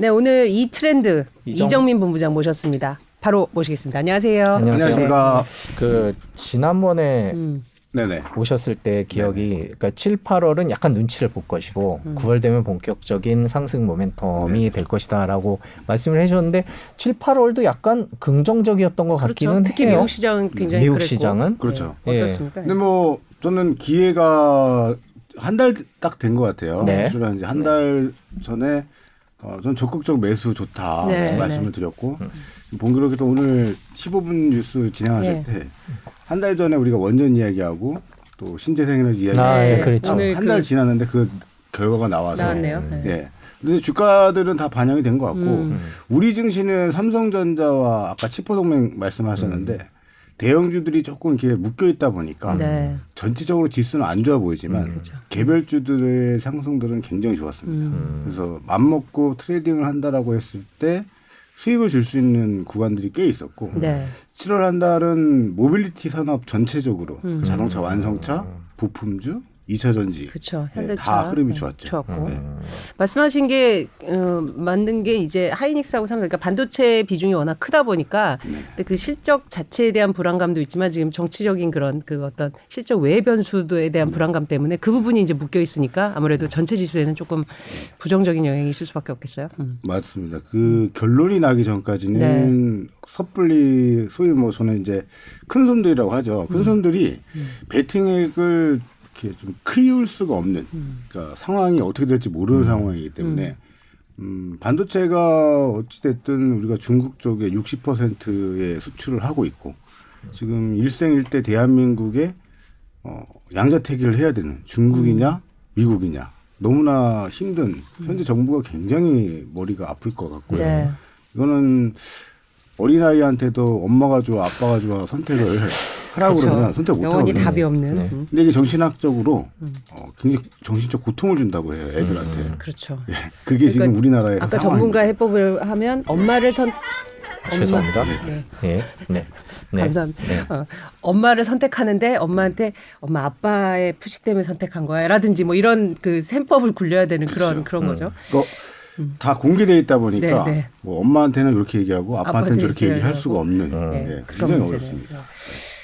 네, 오늘 이 트렌드 이정... 민 본부장 모셨습니다. 바로 모시겠습니다. 안녕하세요. 안녕하십니까. 그 지난번에 음. 네네. 오셨을 때 기억이 네네. 그러니까 7, 8월은 약간 눈치를 볼 것이고 음. 9월 되면 본격적인 상승 모멘텀이 네. 될 것이다라고 말씀을 해주셨는데 7, 8월도 약간 긍정적이었던 것 그렇죠. 같기는 특히 해요. 미국 시장은 굉장히 미국 그랬고. 시장은 그렇죠. 네. 어떻습니까? 근데 뭐 저는 기회가 한 달 딱 된 것 같아요. 네. 출한 이제 한달 네. 전에 어, 전 적극적 매수 좋다 네. 말씀을 드렸고 음. 본격적으로 오늘 15분 뉴스 진행하실 네. 때한 달 전에 우리가 원전 이야기하고 또 신재생에너지 이야기 아, 네, 그렇죠. 한달 그 지났는데 그 결과가 나와서 나왔네요. 네. 네. 근데 주가들은 다 반영이 된 것 같고 음. 우리 증시는 삼성전자와 아까 치포 동맹 말씀하셨는데 음. 대형주들이 조금 이렇게 묶여 있다 보니까 네. 전체적으로 지수는 안 좋아 보이지만 음. 그렇죠. 개별주들의 상승들은 굉장히 좋았습니다. 음. 그래서 맘 먹고 트레이딩을 한다라고 했을 때 수익을 줄 수 있는 구간들이 꽤 있었고 네. 7월 한 달은 모빌리티 산업 전체적으로 음. 자동차 완성차, 부품주, 2차 전지 그렇죠. 현대차 다 흐름이 좋았죠. 좋았고 네. 말씀하신 게 어, 만든 게 이제 하이닉스하고 삼성 그러니까 반도체 비중이 워낙 크다 보니까 네. 그 실적 자체에 대한 불안감도 있지만 지금 정치적인 그런 그 어떤 실적 외 변수도에 대한 네. 불안감 때문에 그 부분이 이제 묶여 있으니까 아무래도 전체 지수에는 조금 부정적인 영향이 있을 수밖에 없겠어요. 음. 맞습니다. 그 결론이 나기 전까지는 네. 섣불리 소위 뭐 저는 이제 큰 손들이라고 하죠. 큰 음. 손들이 음. 베팅액을 이렇게 좀 키울 수가 없는 그러니까 상황이 어떻게 될지 모르는 음. 상황이기 때문에 음, 반도체가 어찌됐든 우리가 중국 쪽에 60%의 수출을 하고 있고 지금 일생일대 대한민국에 어, 양자택일을 해야 되는 중국이냐 미국이냐 너무나 힘든 현재 정부가 굉장히 머리가 아플 것 같고요. 네. 이거는 어린아이한테도 엄마가 좋아 아빠가 좋아 선택을 하라고 그렇죠. 그러면 선택 못 하거든요. 답이 없는. 네. 음. 근데 이게 정신학적으로 음. 어, 굉장히 정신적 고통을 준다고 해요 애들한테. 음. 그렇죠. 예, 그게 그러니까 지금 우리나라의 아까 전문가 해법을 하면 엄마를 선 엄마. 죄송합니다. 네. 네. 네. 네. 감사합니다. 네. 어, 엄마를 선택하는데 엄마한테 엄마 아빠의 푸시 때문에 선택한 거야라든지 뭐 이런 그 셈법을 굴려야 되는 그렇죠. 그런 그런 음. 거죠. 음. 다 공개돼 있다 보니까 네, 네. 뭐 엄마한테는 이렇게 얘기하고 아빠한테는 저렇게 얘기할 수가 없는 네, 네, 굉장히 어렵습니다.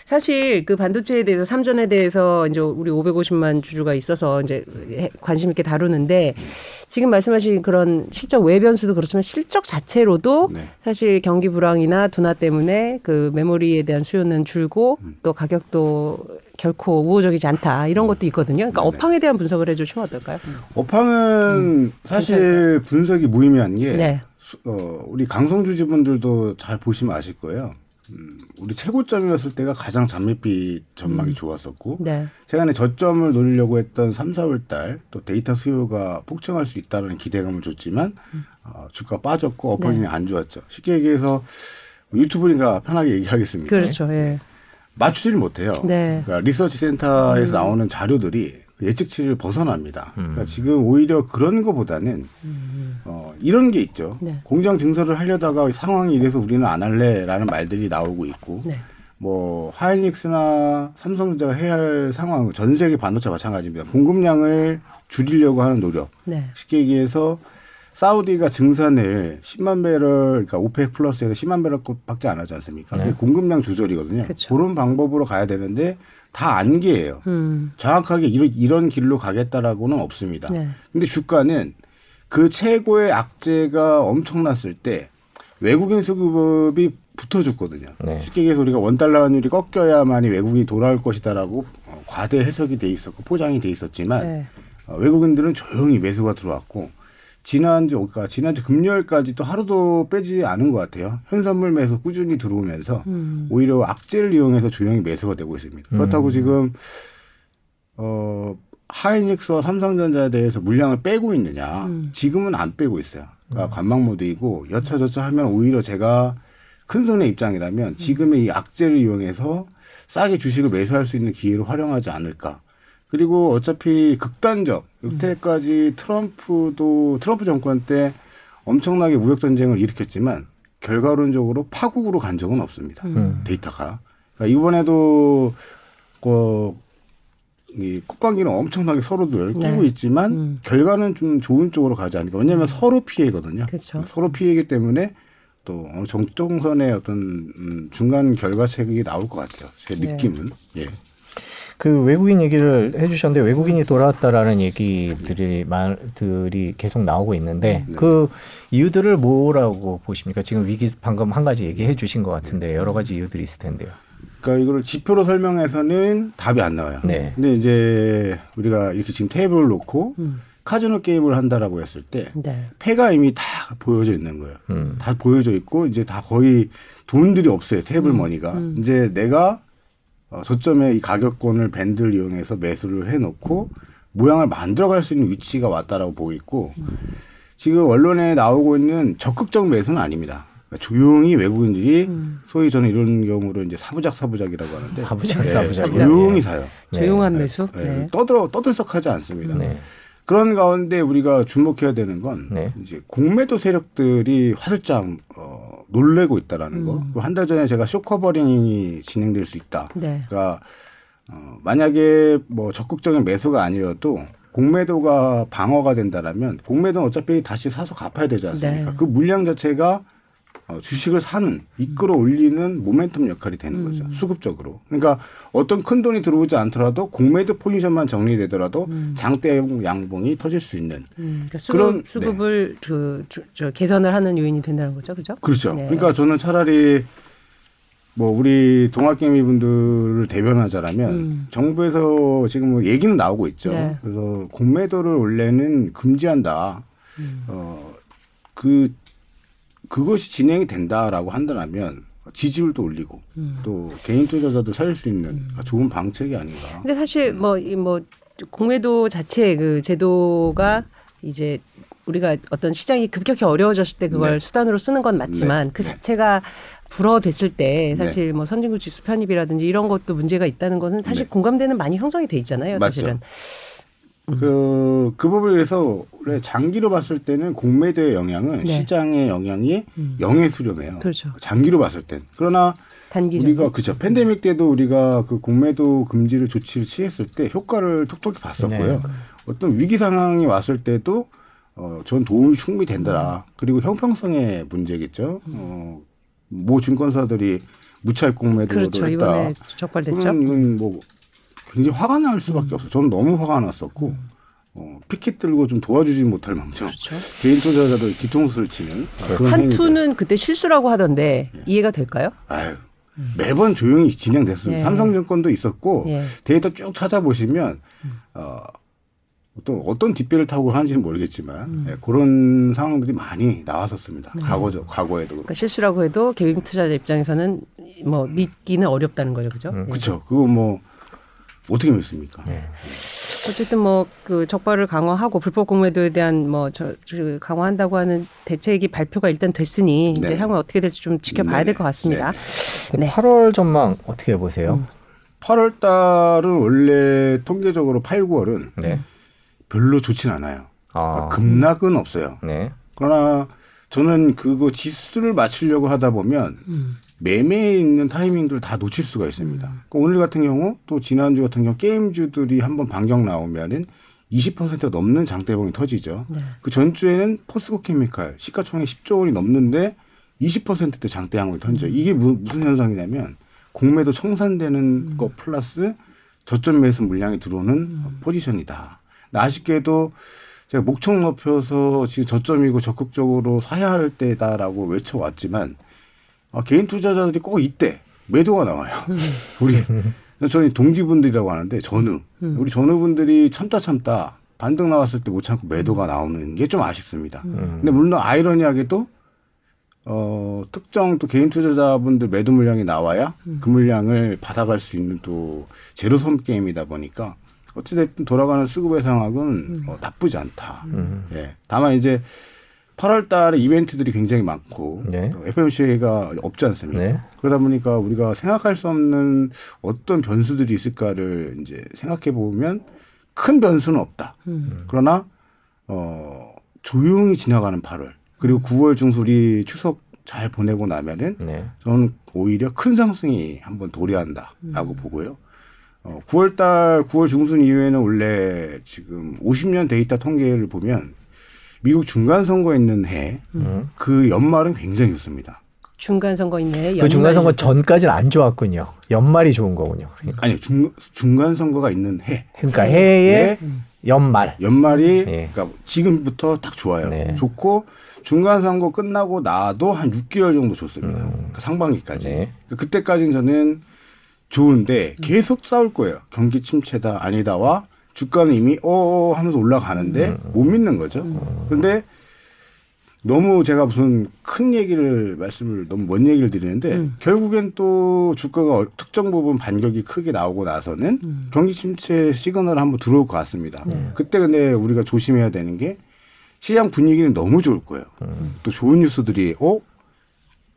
사실 그 반도체에 대해서 삼전에 대해서 이제 우리 550만 주주가 있어서 이제 관심 있게 다루는데 지금 말씀하신 그런 실적 외변수도 그렇지만 실적 자체로도 네. 사실 경기 불황이나 둔화 때문에 그 메모리에 대한 수요는 줄고 음. 또 가격도 결코 우호적이지 않다 이런 것도 있거든요. 그러니까 네네. 업황에 대한 분석을 해주시면 어떨까요? 업황은 음. 사실 분석이 무의미한 게 네. 어, 우리 강성주주분들도 잘 보시면 아실 거예요. 음, 우리 최고점이었을 때가 가장 잔밋빛 전망이 음. 좋았었고 네. 최근에 저점을 노리려고 했던 3, 4월 달 또 데이터 수요가 폭증할 수 있다는 기대감을 줬지만 음. 어, 주가 빠졌고 어퍼링이 네. 안 좋았죠. 쉽게 얘기해서 유튜브니까 편하게 얘기하겠습니다. 그렇죠. 예. 맞추지를 못해요. 네. 그러니까 리서치 센터에서 음. 나오는 자료들이 예측치를 벗어납니다. 음. 그러니까 지금 오히려 그런 것보다는 음. 어, 이런 게 있죠. 네. 공장 증설을 하려다가 상황이 이래서 우리는 안 할래라는 말들이 나오고 있고 네. 뭐 하이닉스나 삼성전자가 해야 할 상황 전 세계 반도체 마찬가지입니다. 공급량을 줄이려고 하는 노력. 네. 쉽게 얘기해서 사우디가 증산을 10만 배럴, 그러니까 오펙 플러스에서 10만 배럴밖에 안 하지 않습니까? 네. 그공급량 조절이거든요. 그쵸. 그런 방법으로 가야 되는데 다 안개예요. 음. 정확하게 이런, 이런 길로 가겠다라고는 없습니다. 네. 근데 주가는 그 최고의 악재가 엄청났을 때 외국인 수급이 붙어줬거든요. 네. 쉽게 얘기해서 우리가 원달러 환율이 꺾여야만이 외국인이 돌아올 것이다라고 어, 과대 해석이 돼 있었고 포장이 돼 있었지만 네. 어, 외국인들은 조용히 매수가 들어왔고 지난주 그러니까 지난주 금요일까지 또 하루도 빼지 않은 것 같아요. 현선물 매수 꾸준히 들어오면서 음. 오히려 악재를 이용해서 조용히 매수가 되고 있습니다. 그렇다고 음. 지금 어 하이닉스와 삼성전자에 대해서 물량을 빼고 있느냐? 음. 지금은 안 빼고 있어요. 그러니까 음. 관망 모드이고 여차저차 하면 오히려 제가 큰 손의 입장이라면 음. 지금의 이 악재를 이용해서 싸게 주식을 매수할 수 있는 기회를 활용하지 않을까. 그리고 어차피 극단적 여태까지 트럼프도 트럼프 정권 때 엄청나게 무역 전쟁을 일으켰지만 결과론적으로 파국으로 간 적은 없습니다. 음. 데이터가 그러니까 이번에도 그이 콧방귀는 엄청나게 서로들 끼고 네. 있지만 음. 결과는 좀 좋은 쪽으로 가지 않을까. 왜냐하면 음. 서로 피해거든요. 그쵸. 서로 피해이기 때문에 또 정통선의 어떤 음, 중간 결과책이 나올 것 같아요. 제 네. 느낌은. 예. 그 외국인 얘기를 해주셨는데 외국인이 돌아왔다라는 얘기들이 말들이 계속 나오고 있는데 네. 그 이유들을 뭐라고 보십니까? 지금 위기 방금 한 가지 얘기해 주신 것 같은데 여러 가지 이유들이 있을 텐데요. 그러니까 이거를 지표로 설명해서는 답이 안 나와요. 네. 근데 이제 우리가 이렇게 지금 테이블을 놓고 음. 카지노 게임을 한다라고 했을 때 네. 패가 이미 다 보여져 있는 거예요. 음. 다 보여져 있고 이제 다 거의 돈들이 없어요. 테이블 음. money가. 음. 이제 내가 어, 저점에 이 가격권을 밴드를 이용해서 매수를 해놓고 모양을 만들어갈 수 있는 위치가 왔다라고 보고 있고 지금 언론에 나오고 있는 적극적 매수는 아닙니다. 그러니까 조용히 외국인들이 음. 소위 저는 이런 경우로 이제 사부작 사부작이라고 하는데 사부작 네, 사부작 조용히 사요. 네. 조용한 매수. 네. 네. 떠들어 떠들썩하지 않습니다. 네. 그런 가운데 우리가 주목해야 되는 건 네. 이제 공매도 세력들이 화들짝 어, 놀래고 있다라는 거. 음. 한달 전에 제가 short covering이 진행될 수 있다. 네. 그러니까 어, 만약에 뭐 적극적인 매수가 아니어도 공매도가 방어가 된다라면 공매도는 어차피 다시 사서 갚아야 되지 않습니까? 네. 그 물량 자체가 어, 주식을 사는 이끌어 올리는 모멘텀 역할이 되는 거죠. 음. 수급적으로. 그러니까 어떤 큰 돈이 들어오지 않더라도 공매도 포지션만 정리되더라도 음. 장대 양봉이 터질 수 있는 음. 그러니까 수급, 그런 수급을 네. 그, 저, 저 개선을 하는 요인이 된다는 거죠, 그죠? 그렇죠. 네. 그러니까 저는 차라리 뭐 우리 동학개미 분들을 대변하자라면 음. 정부에서 지금 뭐 얘기는 나오고 있죠. 네. 그래서 공매도를 원래는 금지한다. 음. 어그 그것이 진행이 된다라고 한다면 지지율도 올리고 음. 또 개인 투자자도 살릴 수 있는 음. 좋은 방책이 아닌가. 근데 사실 뭐뭐 음. 뭐 공매도 자체 그 제도가 이제 우리가 어떤 시장이 급격히 어려워졌을 때 그걸 네. 수단으로 쓰는 건 맞지만 네. 그 네. 자체가 불어됐을 때 네. 사실 뭐 선진국 지수 편입이라든지 이런 것도 문제가 있다는 것은 사실 네. 공감대는 많이 형성이 돼 있잖아요. 사실은. 맞죠. 그, 그 부분에서 원래 장기로 봤을 때는 공매도의 영향은 네. 시장의 영향이 음. 영의 수렴해요. 그렇죠. 장기로 봤을 땐. 그러나 단기적 우리가 그죠 팬데믹 때도 우리가 그 공매도 금지를 조치를 취했을 때 효과를 톡톡히 봤었고요. 네. 어떤 위기 상황이 왔을 때도 어, 전 도움이 충분히 된다. 음. 그리고 형평성의 문제겠죠. 어, 모 증권사들이 무차익 공매도를 그렇죠. 했다. 이번에 적발됐죠. 이건 뭐 굉장히 화가 날 수밖에 음. 없어요. 저는 너무 화가 났었고 음. 어, 피켓 들고 좀 도와주지 못할 망정 그렇죠. 개인 투자자들 뒤통수를 치는 한투는 그때 실수라고 하던데 예. 이해가 될까요? 아유 매번 조용히 진행됐습니다. 예. 삼성증권도 있었고 예. 데이터 쭉 찾아보시면 어, 어떤 어떤 뒷배를 타고 하는지는 모르겠지만 음. 예, 그런 상황들이 많이 나왔었습니다. 음. 과거죠, 과거에도. 그러니까 실수라고 해도 개인 투자자 입장에서는 뭐 믿기는 어렵다는 거죠, 그죠? 음. 그렇죠. 그거 뭐 어떻게 믿습니까? 네. 어쨌든 뭐 그 적발을 강화하고 불법 공매도에 대한 뭐저 그 강화한다고 하는 대책이 발표가 일단 됐으니 네. 이제 향후 어떻게 될지 좀 지켜봐야 될 것 같습니다. 네. 네. 8월 전망 어떻게 보세요? 음. 8월 달은 원래 통계적으로 8, 9월은 네. 별로 좋진 않아요. 아. 그러니까 급락은 없어요. 네. 그러나 저는 그거 지수를 맞추려고 하다 보면 음. 매매에 있는 타이밍들을 다 놓칠 수가 있습니다. 음. 그러니까 오늘 같은 경우 또 지난주 같은 경우 게임주들이 한번 반격 나오면은 20% 넘는 장대봉이 터지죠. 네. 그 전주에는 포스코 케미칼 시가총액 10조 원이 넘는데 20%대 장대항을 던져. 음. 이게 무, 슨 현상이냐면 공매도 청산되는 음. 것 플러스 저점 매수 물량이 들어오는 음. 포지션이다. 아쉽게도 제가 목청 높여서 지금 저점이고 적극적으로 사야 할 때다라고 외쳐왔지만 아, 개인 투자자들이 꼭 이때 매도가 나와요. 음. 우리 저희 동지분들이라고 하는데 전후 음. 우리 전후분들이 참다 참다 반등 나왔을 때 못 참고 매도가 나오는 게 좀 아쉽습니다. 음. 근데 물론 아이러니하게도 어, 특정 또 개인 투자자분들 매도 물량이 나와야 그 물량을 받아갈 수 있는 또 제로섬 게임이다 보니까 어찌됐든 돌아가는 수급의 상황은 음. 어, 나쁘지 않다. 음. 예. 다만 이제 8월 달에 이벤트들이 굉장히 많고 네. FMC가 없지 않습니까? 네. 그러다 보니까 우리가 생각할 수 없는 어떤 변수들이 있을까를 이제 생각해 보면 큰 변수는 없다. 음. 그러나 어 조용히 지나가는 8월 그리고 9월 중술이 추석 잘 보내고 나면은 네. 저는 오히려 큰 상승이 한번 도래한다라고 음. 보고요. 어, 9월달 9월 중순 이후에는 원래 지금 50년 데이터 통계를 보면 미국 중간 선거 있는 해그 음. 연말은 굉장히 좋습니다. 중간 선거 있네. 그 중간 선거 전까지는 안 좋았군요. 연말이 좋은 거군요. 그러니까. 아니요. 중, 중간 선거가 있는 해. 그러니까 해의 네. 연말. 연말이 네. 그러니까 지금부터 딱 좋아요. 네. 좋고 중간 선거 끝나고 나도 한 6개월 정도 좋습니다. 음. 그러니까 상반기까지. 네. 그러니까 그때까지는 저는 좋은데 계속 싸울 거예요. 경기 침체다 아니다와 주가는 이미 어, 어 하면서 올라가는데 음. 못 믿는 거죠. 음. 그런데 너무 제가 무슨 큰 얘기를 말씀을 너무 먼 얘기를 드리는데 음. 결국엔 또 주가가 특정 부분 반격이 크게 나오고 나서는 음. 경기 침체 시그널 한번 들어올 것 같습니다. 네. 그때 근데 우리가 조심해야 되는 게 시장 분위기는 너무 좋을 거예요. 음. 또 좋은 뉴스들이 어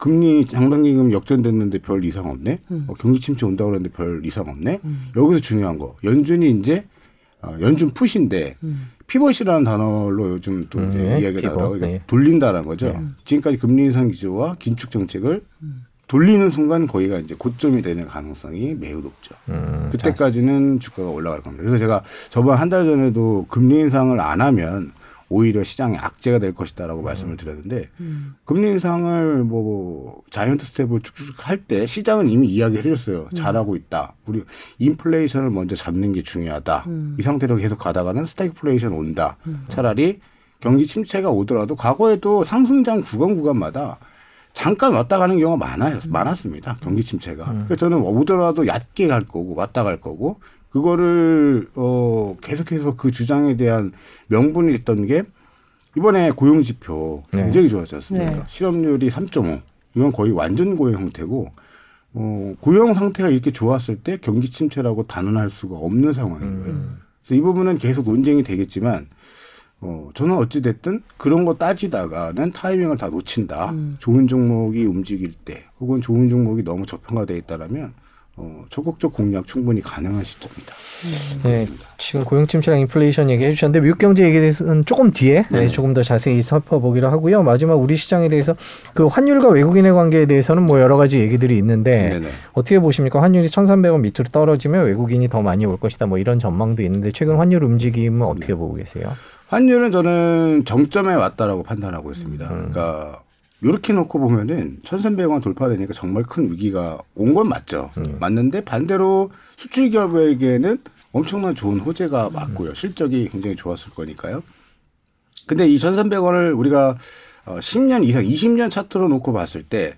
금리 장단기금 역전됐는데 별 이상 없네. 음. 어, 경기 침체 온다고 그러는데 별 이상 없네. 음. 여기서 중요한 거 연준이 이제 어, 연준 푸시인데 음. 피벗이라는 단어로 요즘 또 이제 네, 이야기가 나오고 네. 돌린다라는 거죠. 네. 지금까지 금리 인상 기조와 긴축 정책을 음. 돌리는 순간 거기가 이제 고점이 되는 가능성이 매우 높죠. 음, 그때까지는 주가가 올라갈 겁니다. 그래서 제가 저번 한 달 전에도 금리 인상을 안 하면 오히려 시장에 악재가 될 것이다라고 음. 말씀을 드렸는데 음. 금리 인상을 뭐 자이언트 스텝을 쭉쭉 할 때 시장은 이미 이야기해 줬어요. 음. 잘하고 있다. 우리 인플레이션을 먼저 잡는 게 중요하다. 음. 이 상태로 계속 가다가는 스태그플레이션 온다. 음. 차라리 경기 침체가 오더라도 과거에도 상승장 구간 구간마다 잠깐 왔다 가는 경우가 많아요. 많았습니다. 경기 침체가. 음. 그래서 저는 오더라도 얕게 갈 거고 왔다 갈 거고 그거를 어 계속해서 그 주장에 대한 명분이 있던 게 이번에 고용 지표 네. 굉장히 네. 좋았지 않습니까? 네. 실업률이 3.5 이건 거의 완전 고용 형태고 어 고용 상태가 이렇게 좋았을 때 경기 침체라고 단언할 수가 없는 상황인 거예요. 음. 그래서 이 부분은 계속 논쟁이 되겠지만 어, 저는 어찌됐든 그런 거 따지다가는 타이밍을 다 놓친다. 음. 좋은 종목이 움직일 때 혹은 좋은 종목이 너무 저평가돼 있다라면 어, 적극적 공략 충분히 가능한 시점이다. 네, 지금 고용 침체랑 인플레이션 얘기해 주셨는데 미국 경제 얘기에 대해서는 조금 뒤에 네. 조금 더 자세히 살펴보기로 하고요. 마지막 우리 시장에 대해서 그 환율과 외국인의 관계에 대해서는 뭐 여러 가지 얘기들이 있는데 네네. 어떻게 보십니까? 환율이 1,300원 밑으로 떨어지면 외국인이 더 많이 올 것이다. 뭐 이런 전망도 있는데 최근 환율 움직임은 어떻게 네. 보고 계세요? 환율은 저는 정점에 왔다라고 판단하고 있습니다. 음. 그러니까 이렇게 놓고 보면은 1,300원 돌파되니까 정말 큰 위기가 온 건 맞죠. 음. 맞는데 반대로 수출 기업에게는 엄청난 좋은 호재가 맞고요. 실적이 굉장히 좋았을 거니까요. 근데 이 1,300원을 우리가 10년 어, 이상 20년 차트로 놓고 봤을 때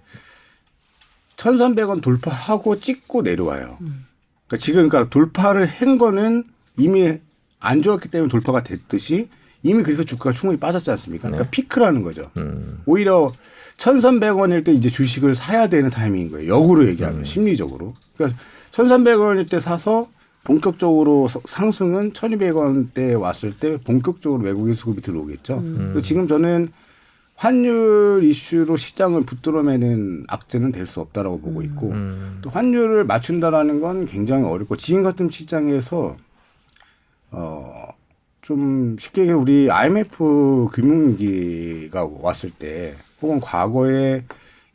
1,300원 돌파하고 찍고 내려와요. 그러니까 지금 그러니까 돌파를 한 거는 이미 안 좋았기 때문에 돌파가 됐듯이 이미 그래서 주가가 충분히 빠졌지 않습니까? 그러니까 네. 피크라는 거죠. 음. 오히려 1,300원일 때 이제 주식을 사야 되는 타이밍인 거예요. 역으로 얘기하면 음. 심리적으로. 그러니까 1,300원일 때 사서 본격적으로 상승은 1,200원대 왔을 때 본격적으로 외국인 수급이 들어오겠죠. 음. 지금 저는 환율 이슈로 시장을 붙들어매는 악재는 될 수 없다라고 보고 있고 음. 또 환율을 맞춘다라는 건 굉장히 어렵고 지금 같은 시장에서 어 좀 쉽게 얘기해 우리 IMF 금융위기가 왔을 때 혹은 과거에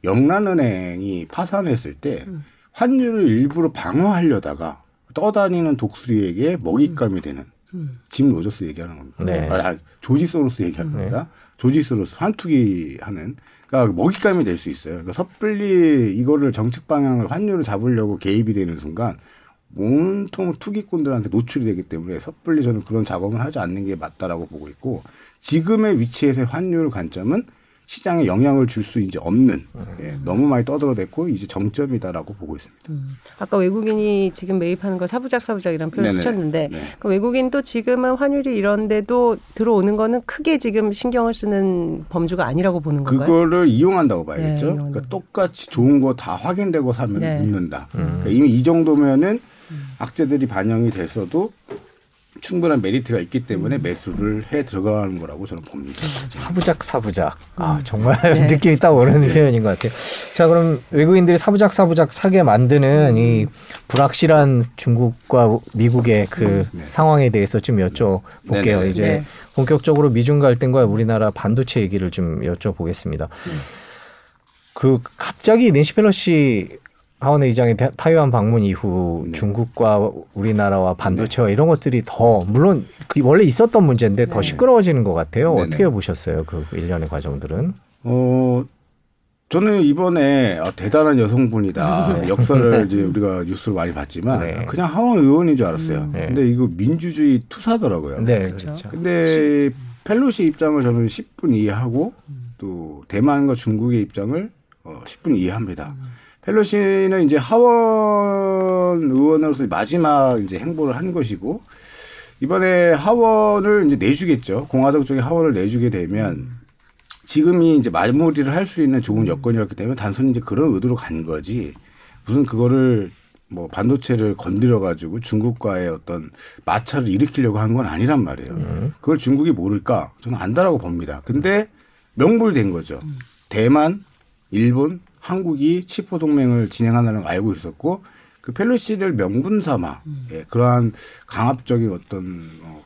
영란은행이 파산했을 때 음. 환율을 일부러 방어하려다가 떠다니는 독수리에게 먹잇감이 되는 음. 짐 로저스 얘기하는 겁니다. 네. 아, 조지 소로스 얘기하는 네. 겁니다. 조지 소로스 환투기 하는 그러니까 먹잇감이 될 수 있어요. 그러니까 섣불리 이거를 정책 방향을 환율을 잡으려고 개입이 되는 순간 온통 투기꾼들한테 노출이 되기 때문에 섣불리 저는 그런 작업을 하지 않는 게 맞다라고 보고 있고 지금의 위치에서의 환율 관점은 시장에 영향을 줄 수 이제 없는 예, 너무 많이 떠들어댔고 이제 정점이다라고 보고 있습니다. 음. 아까 외국인이 지금 매입하는 걸 사부작 사부작이라는 표현 을 쓰셨는데 네. 그 외국인 또 지금은 환율이 이런데도 들어오는 거는 크게 지금 신경을 쓰는 범주가 아니라고 보는 건가요? 그거를 이용한다고 봐야겠죠. 네, 그러니까 똑같이 좋은 거 다 확인되고 사면 네. 묻는다. 음. 그러니까 이미 이 정도면은 악재들이 반영이 돼서도 충분한 메리트가 있기 때문에 음. 매수를 해 들어가는 거라고 저는 봅니다. 사부작 사부작. 아 음. 정말 네. 느낌이 딱 오는 네. 표현인 것 같아요. 자 그럼 외국인들이 사부작 사부작 사게 만드는 음. 이 불확실한 중국과 미국의 그 네. 상황에 대해서 좀 여쭤볼게요. 네네. 이제 네. 본격적으로 미중 갈등과 우리나라 반도체 얘기를 좀 여쭤보겠습니다. 그 갑자기 낸시 펠로시 하원 의장의 타이완 방문 이후 네. 중국과 우리나라와 반도체와 네. 이런 것들이 더 물론 그 원래 있었던 문제인데 더 네. 시끄러워지는 것 같아요. 네 어떻게 보셨어요? 그 일련의 과정들은? 어 저는 이번에 아, 대단한 여성분이다. 네. 역사를 이제 우리가 뉴스로 많이 봤지만 네. 그냥 하원 의원인 줄 알았어요. 음, 네. 근데 이거 민주주의 투사더라고요. 네, 그렇죠. 근데 펠로시 입장을 저는 10분 이해하고 또 대만과 중국의 입장을 어, 10분 이해합니다. 음. 펠로시는 이제 하원 의원으로서 마지막 이제 행보를 한 것이고 이번에 하원을 이제 내주겠죠. 공화당 쪽에 하원을 내주게 되면 지금이 이제 마무리를 할 수 있는 좋은 여건이었기 때문에 단순히 이제 그런 의도로 간 거지 무슨 그거를 뭐 반도체를 건드려 가지고 중국과의 어떤 마찰을 일으키려고 한 건 아니란 말이에요. 음. 그걸 중국이 모를까? 저는 안다라고 봅니다. 근데 명불된 거죠. 대만, 일본, 한국이 치포 동맹을 진행하는 걸 알고 있었고 그 펠로시를 명분 삼아 음. 예, 그러한 강압적인 어떤 어,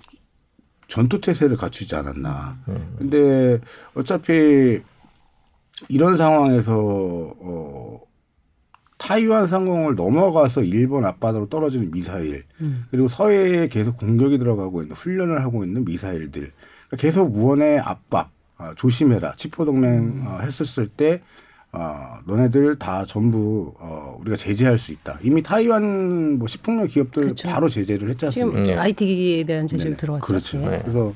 전투 태세를 갖추지 않았나. 음. 근데 어차피 이런 상황에서 어 타이완 상공을 넘어가서 일본 앞바다로 떨어지는 미사일 음. 그리고 서해에 계속 공격이 들어가고 있는 훈련을 하고 있는 미사일들 그러니까 계속 무언의 압박 아, 조심해라 치포 동맹 음. 어, 했었을 때 어, 너네들 다 전부 어, 우리가 제재할 수 있다. 이미 타이완 뭐 식품료 기업들 그렇죠. 바로 제재를 했지 않습니까? 지금 IT 기기에 대한 제재를 들어갔죠. 그렇죠. 네. 그래서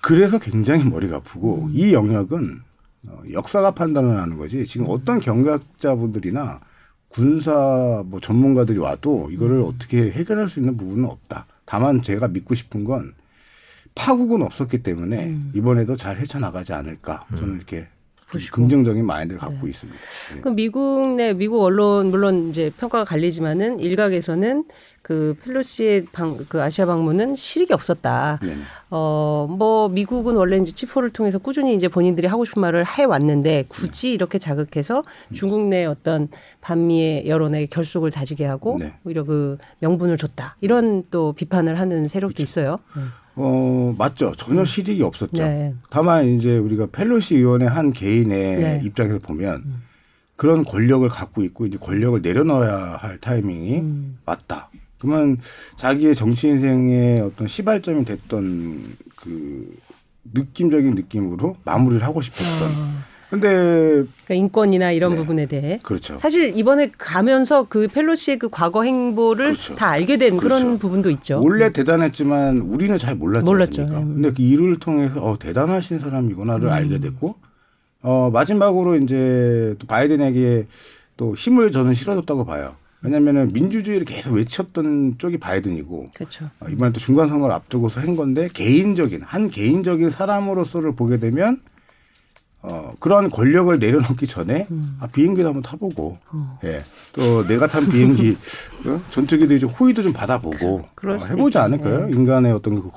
그래서 굉장히 머리가 아프고 음. 이 영역은 어, 역사가 판단을 하는 거지. 지금 음. 어떤 경각자분들이나 군사 뭐 전문가들이 와도 이거를 음. 어떻게 해결할 수 있는 부분은 없다. 다만 제가 믿고 싶은 건 파국은 없었기 때문에 음. 이번에도 잘 헤쳐나가지 않을까 저는 이렇게 그러시고. 긍정적인 마인드를 갖고 네. 있습니다. 네. 그럼 미국 내 미국 언론 물론 이제 평가가 갈리지만은 일각에서는 그 펠로시의 방, 그 아시아 방문은 실익이 없었다. 네. 어뭐 미국은 원래 이제 치포를 통해서 꾸준히 이제 본인들이 하고 싶은 말을 해 왔는데 굳이 네. 이렇게 자극해서 중국 내 어떤 반미의 여론의 결속을 다지게 하고 네. 오히려 그 명분을 줬다. 이런 또 비판을 하는 세력도 그렇죠. 있어요. 음. 어, 맞죠. 전혀 실익이 없었죠. 네. 다만 이제 우리가 펠로시 의원의 한 개인의 네. 입장에서 보면 음. 그런 권력을 갖고 있고 이제 권력을 내려놓아야 할 타이밍이 음. 왔다. 그러면 자기의 정치 인생의 어떤 시발점이 됐던 그 느낌적인 느낌으로 마무리를 하고 싶었던 아. 근데 그러니까 인권이나 이런 네. 부분에 대해 그렇죠. 사실 이번에 가면서 그 펠로시의 그 과거 행보를 그렇죠. 다 알게 된 그렇죠. 그런 부분도 있죠. 원래 음. 대단했지만 우리는 잘 몰랐죠. 몰랐죠. 네. 근데 그 일을 통해서 어 대단하신 사람이구나를 음. 알게 됐고 어 마지막으로 이제 또 바이든에게 또 힘을 저는 실어줬다고 봐요. 왜냐하면 민주주의를 계속 외쳤던 쪽이 바이든이고 그렇죠. 어, 이번에 또 중간 선거를 앞두고서 한 건데 개인적인 한 개인적인 사람으로서를 보게 되면 어, 그런 권력을 내려놓기 전에 음. 아, 비행기도 한번 타보고, 어. 예. 또 내가 탄 비행기, 어? 전투기도 좀 호의도 좀 받아보고, 그, 어, 해보지 않을까요? 네. 인간의 어떤 그,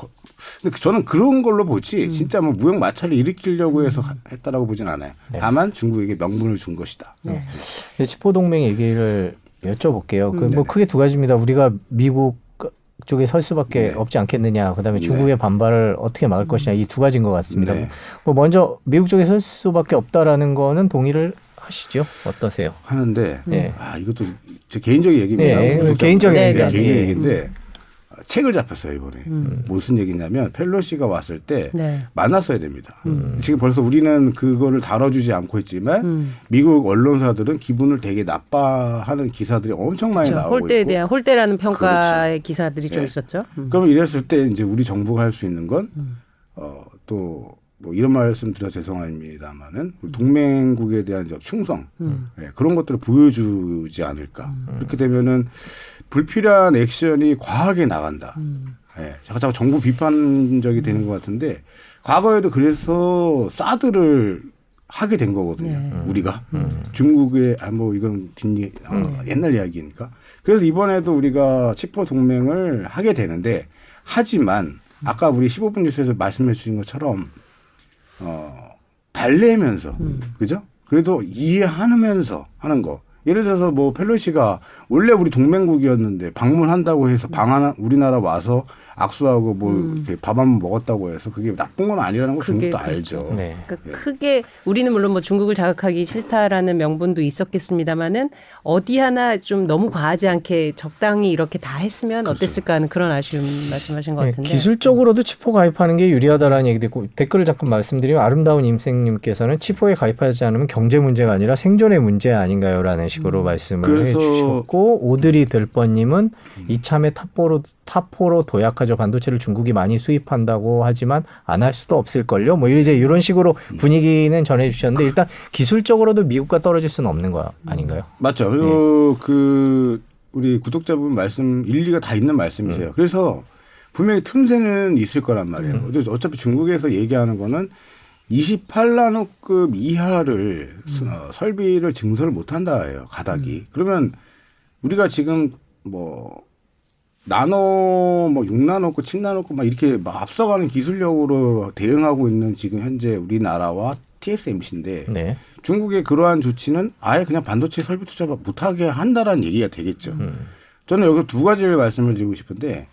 근데 저는 그런 걸로 보지, 음. 진짜 뭐 무역 마찰을 일으키려고 해서 음. 했다라고 보진 않아요. 네. 다만 중국에게 명분을 준 것이다. 네. 네. 치포동맹 얘기를 여쭤볼게요. 그뭐 크게 두 가지입니다. 우리가 미국 쪽에 설 수밖에 네. 없지 않겠느냐. 그다음에 네. 중국의 네. 반발을 어떻게 막을 것이냐 이 두 가지인 것 같습니다. 네. 뭐 먼저 미국 쪽에 설 수밖에 없다라는 거는 동의를 하시죠? 어떠세요? 하는데 네. 아 이것도 제 개인적인 얘기입니다. 네. 개인적인 얘기 개인 얘기인데 책을 잡혔어요 이번에 음. 무슨 얘기냐면 펠로시가 왔을 때 네. 만났어야 됩니다. 음. 지금 벌써 우리는 그거를 다뤄주지 않고 있지만 음. 미국 언론사들은 기분을 되게 나빠하는 기사들이 엄청 많이 그렇죠. 나오고 홀대에 있고. 대한 홀대라는 평가의 그렇죠. 기사들이 네. 좀 있었죠. 음. 그럼 이랬을 때 이제 우리 정부가 할 수 있는 건 음. 어, 또. 뭐 이런 말씀 드려 죄송합니다만은 동맹국에 대한 충성 네, 그런 것들을 보여주지 않을까 그렇게 되면은 불필요한 액션이 과하게 나간다. 음. 예. 자꾸 자꾸 정부 비판적이 되는 것 같은데 과거에도 그래서 사드를 하게 된 거거든요. 네. 우리가 음. 중국의 아 뭐 이건 뒷 어, 음. 옛날 이야기니까. 그래서 이번에도 우리가 치포 동맹을 하게 되는데 하지만 아까 우리 15분 뉴스에서 말씀해 주신 것처럼 어 달래면서 음. 그죠? 그래도 이해하면서 하는 거. 예를 들어서 뭐 펠로시가 원래 우리 동맹국이었는데 방문한다고 해서 방한 우리나라 와서 악수하고 뭐 음. 밥 한번 먹었다고 해서 그게 나쁜 건 아니라는 걸 중국도 그렇죠. 알죠. 네. 그러니까 예. 크게 우리는 물론 뭐 중국을 자극하기 싫다라는 명분도 있었겠습니다만은 어디 하나 좀 너무 과하지 않게 적당히 이렇게 다 했으면 그렇죠. 어땠을까 하는 그런 아쉬움 말씀하신 것 네, 같은데. 기술적으로도 치포 가입하는 게 유리하다라는 얘기도 있고 댓글을 잠깐 말씀드리면 아름다운 임생님께서는 치포에 가입하지 않으면 경제 문제가 아니라 생존의 문제 아닌가요라는 식으로 음. 말씀을 해주셨고 오드리 델번님은 음. 이참에 탑보로 타포로 도약하죠. 반도체를 중국이 많이 수입한다고 하지만 안 할 수도 없을걸요. 뭐 이제 이런 식으로 분위기는 전해주셨는데 일단 기술적으로도 미국과 떨어질 수는 없는 거 아닌가요? 맞죠. 그리고 네. 그 우리 구독자분 말씀 일리가 다 있는 말씀이세요. 음. 그래서 분명히 틈새는 있을 거란 말이에요. 음. 어차피 중국에서 얘기하는 거는 28나노급 이하를 음. 어, 설비를 증설을 못 한다예요. 가닥이. 음. 그러면 우리가 지금 뭐 나노 뭐 6나노급, 7나노급 막 이렇게 막 앞서가는 기술력으로 대응하고 있는 지금 현재 우리나라와 TSMC인데 네. 중국의 그러한 조치는 아예 그냥 반도체 설비 투자 못하게 한다라는 얘기가 되겠죠. 음. 저는 여기서 두 가지를 말씀을 드리고 싶은데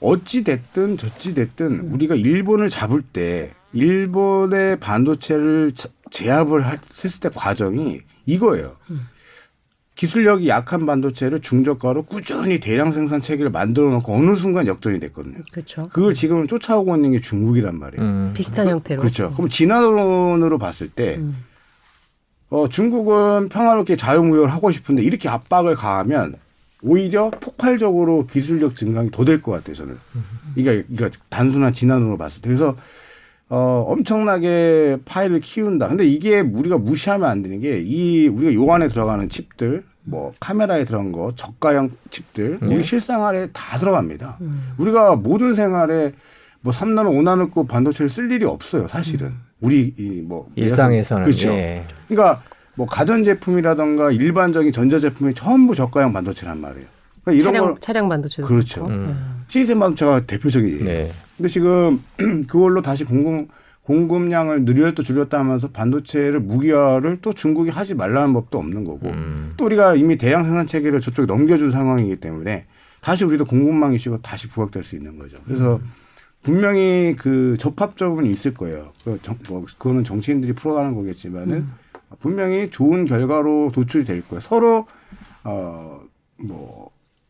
어찌 됐든 저찌 됐든 음. 우리가 일본을 잡을 때 일본의 반도체를 제압을 했을 때 과정이 이거예요. 음. 기술력이 약한 반도체를 중저가로 꾸준히 대량 생산 체계를 만들어 놓고 어느 순간 역전이 됐거든요. 그렇죠. 그걸 지금 쫓아오고 있는 게 중국이란 말이에요. 음. 비슷한 그, 형태로. 그렇죠. 그럼 진화론으로 봤을 때 음. 어, 중국은 평화롭게 자유무역을 하고 싶은데 이렇게 압박을 가하면 오히려 폭발적으로 기술력 증강이 더 될 것 같아요. 저는. 이게 그러니까 단순한 진화론으로 봤을 때. 그래서 어, 엄청나게 파일을 키운다. 근데 이게 우리가 무시하면 안 되는 게 이 우리가 요 안에 들어가는 칩들 뭐 카메라에 들어간 거 저가형 칩들 우리 네. 실생활에 다 들어갑니다. 음. 우리가 모든 생활에 뭐 3나노, 5나노급 반도체를 쓸 일이 없어요. 사실은 음. 우리 이뭐 일상에서는 그렇죠. 예. 그러니까 뭐 가전 제품이라던가 일반적인 전자 제품이 전부 저가형 반도체란 말이에요. 그러니까 이런 차량, 걸 차량 반도체 그렇죠. 음. 시스템 반도체가 대표적이에요. 네. 근데 지금 그걸로 다시 공공 공급량을 늘렸다 줄였다 하면서 반도체를 무기화를 또 중국이 하지 말라는 법도 없는 거고 음. 또 우리가 이미 대량 생산 체계를 저쪽에 넘겨준 상황이기 때문에 다시 우리도 공급망 이슈가 다시 부각될 수 있는 거죠. 그래서 음. 분명히 그 접합점은 있을 거예요. 그 정, 뭐 그거는 정치인들이 풀어가는 거겠지만은 음. 분명히 좋은 결과로 도출이 될 거예요. 서로 어뭐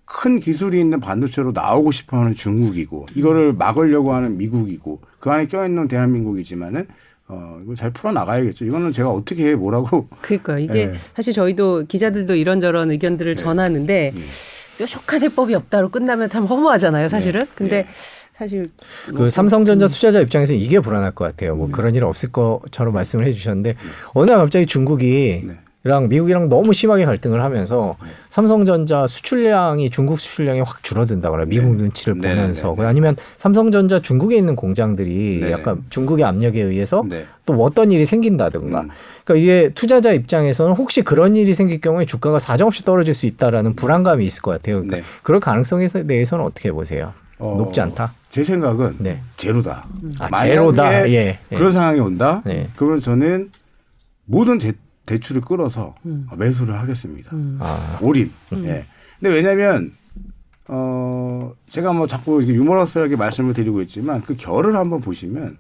큰 기술이 있는 반도체로 나오고 싶어 하는 중국이고 이거를 막으려고 하는 미국이고 그 안에 껴있는 대한민국이지만은 어, 이걸 잘 풀어나가야겠죠. 이거는 제가 어떻게 해 뭐라고. 그러니까 이게 네. 사실 저희도 기자들도 이런저런 의견들을 네. 전하는데 네. 뾰족한 해법이 없다로 끝나면 참 허무하잖아요, 사실은. 네. 근데 네. 사실 그뭐 삼성전자 음. 투자자 입장에서 이게 불안할 것 같아요. 뭐 음. 그런 일 없을 것처럼 말씀을 해주셨는데 음. 어느 날 갑자기 중국이 네. 랑 미국이랑 너무 심하게 갈등을 하면서 네. 삼성전자 수출량이 중국 수출량이 확 줄어든다거나 미국 네. 눈치를 네, 보면서 네, 네. 아니면 삼성전자 중국에 있는 공장들이 네. 약간 중국의 압력에 의해서 또 어떤 일이 생긴다든가 음. 그러니까 이게 투자자 입장에서는 혹시 그런 일이 생길 경우에 주가가 사정없이 떨어질 수 있다라는 불안감이 있을 것 같아요. 그러니까 그럴 가능성에 대해서는 어떻게 보세요? 어, 높지 않다. 제 생각은 제로다. 아, 제로다. 예, 예. 그런 상황이 온다. 그러면 저는 모든 제, 대출을 끌어서 음. 매수를 하겠습니다. 음. 아. 올인. 음. 예. 근데 왜냐하면 어 제가 뭐 자꾸 유머러스하게 말씀을 드리고 있지만 그 결을 한번 보시면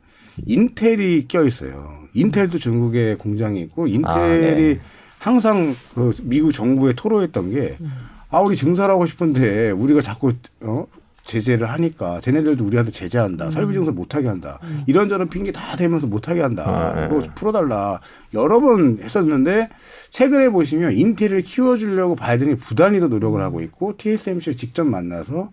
인텔이 껴 있어요. 인텔도 중국에 공장이 있고 인텔이 아, 네. 항상 그 미국 정부에 토로했던 게 음. 아, 우리 증설하고 싶은데 우리가 자꾸 어 제재를 하니까 쟤네들도 우리한테 제재한다. 음. 설비 증설 못하게 한다. 음. 이런저런 핑계 다 대면서 못하게 한다. 아, 이거 네. 풀어달라. 여러 번 했었는데 최근에 보시면 인텔을 키워주려고 바이든이 부단히도 노력을 하고 있고 TSMC를 직접 만나서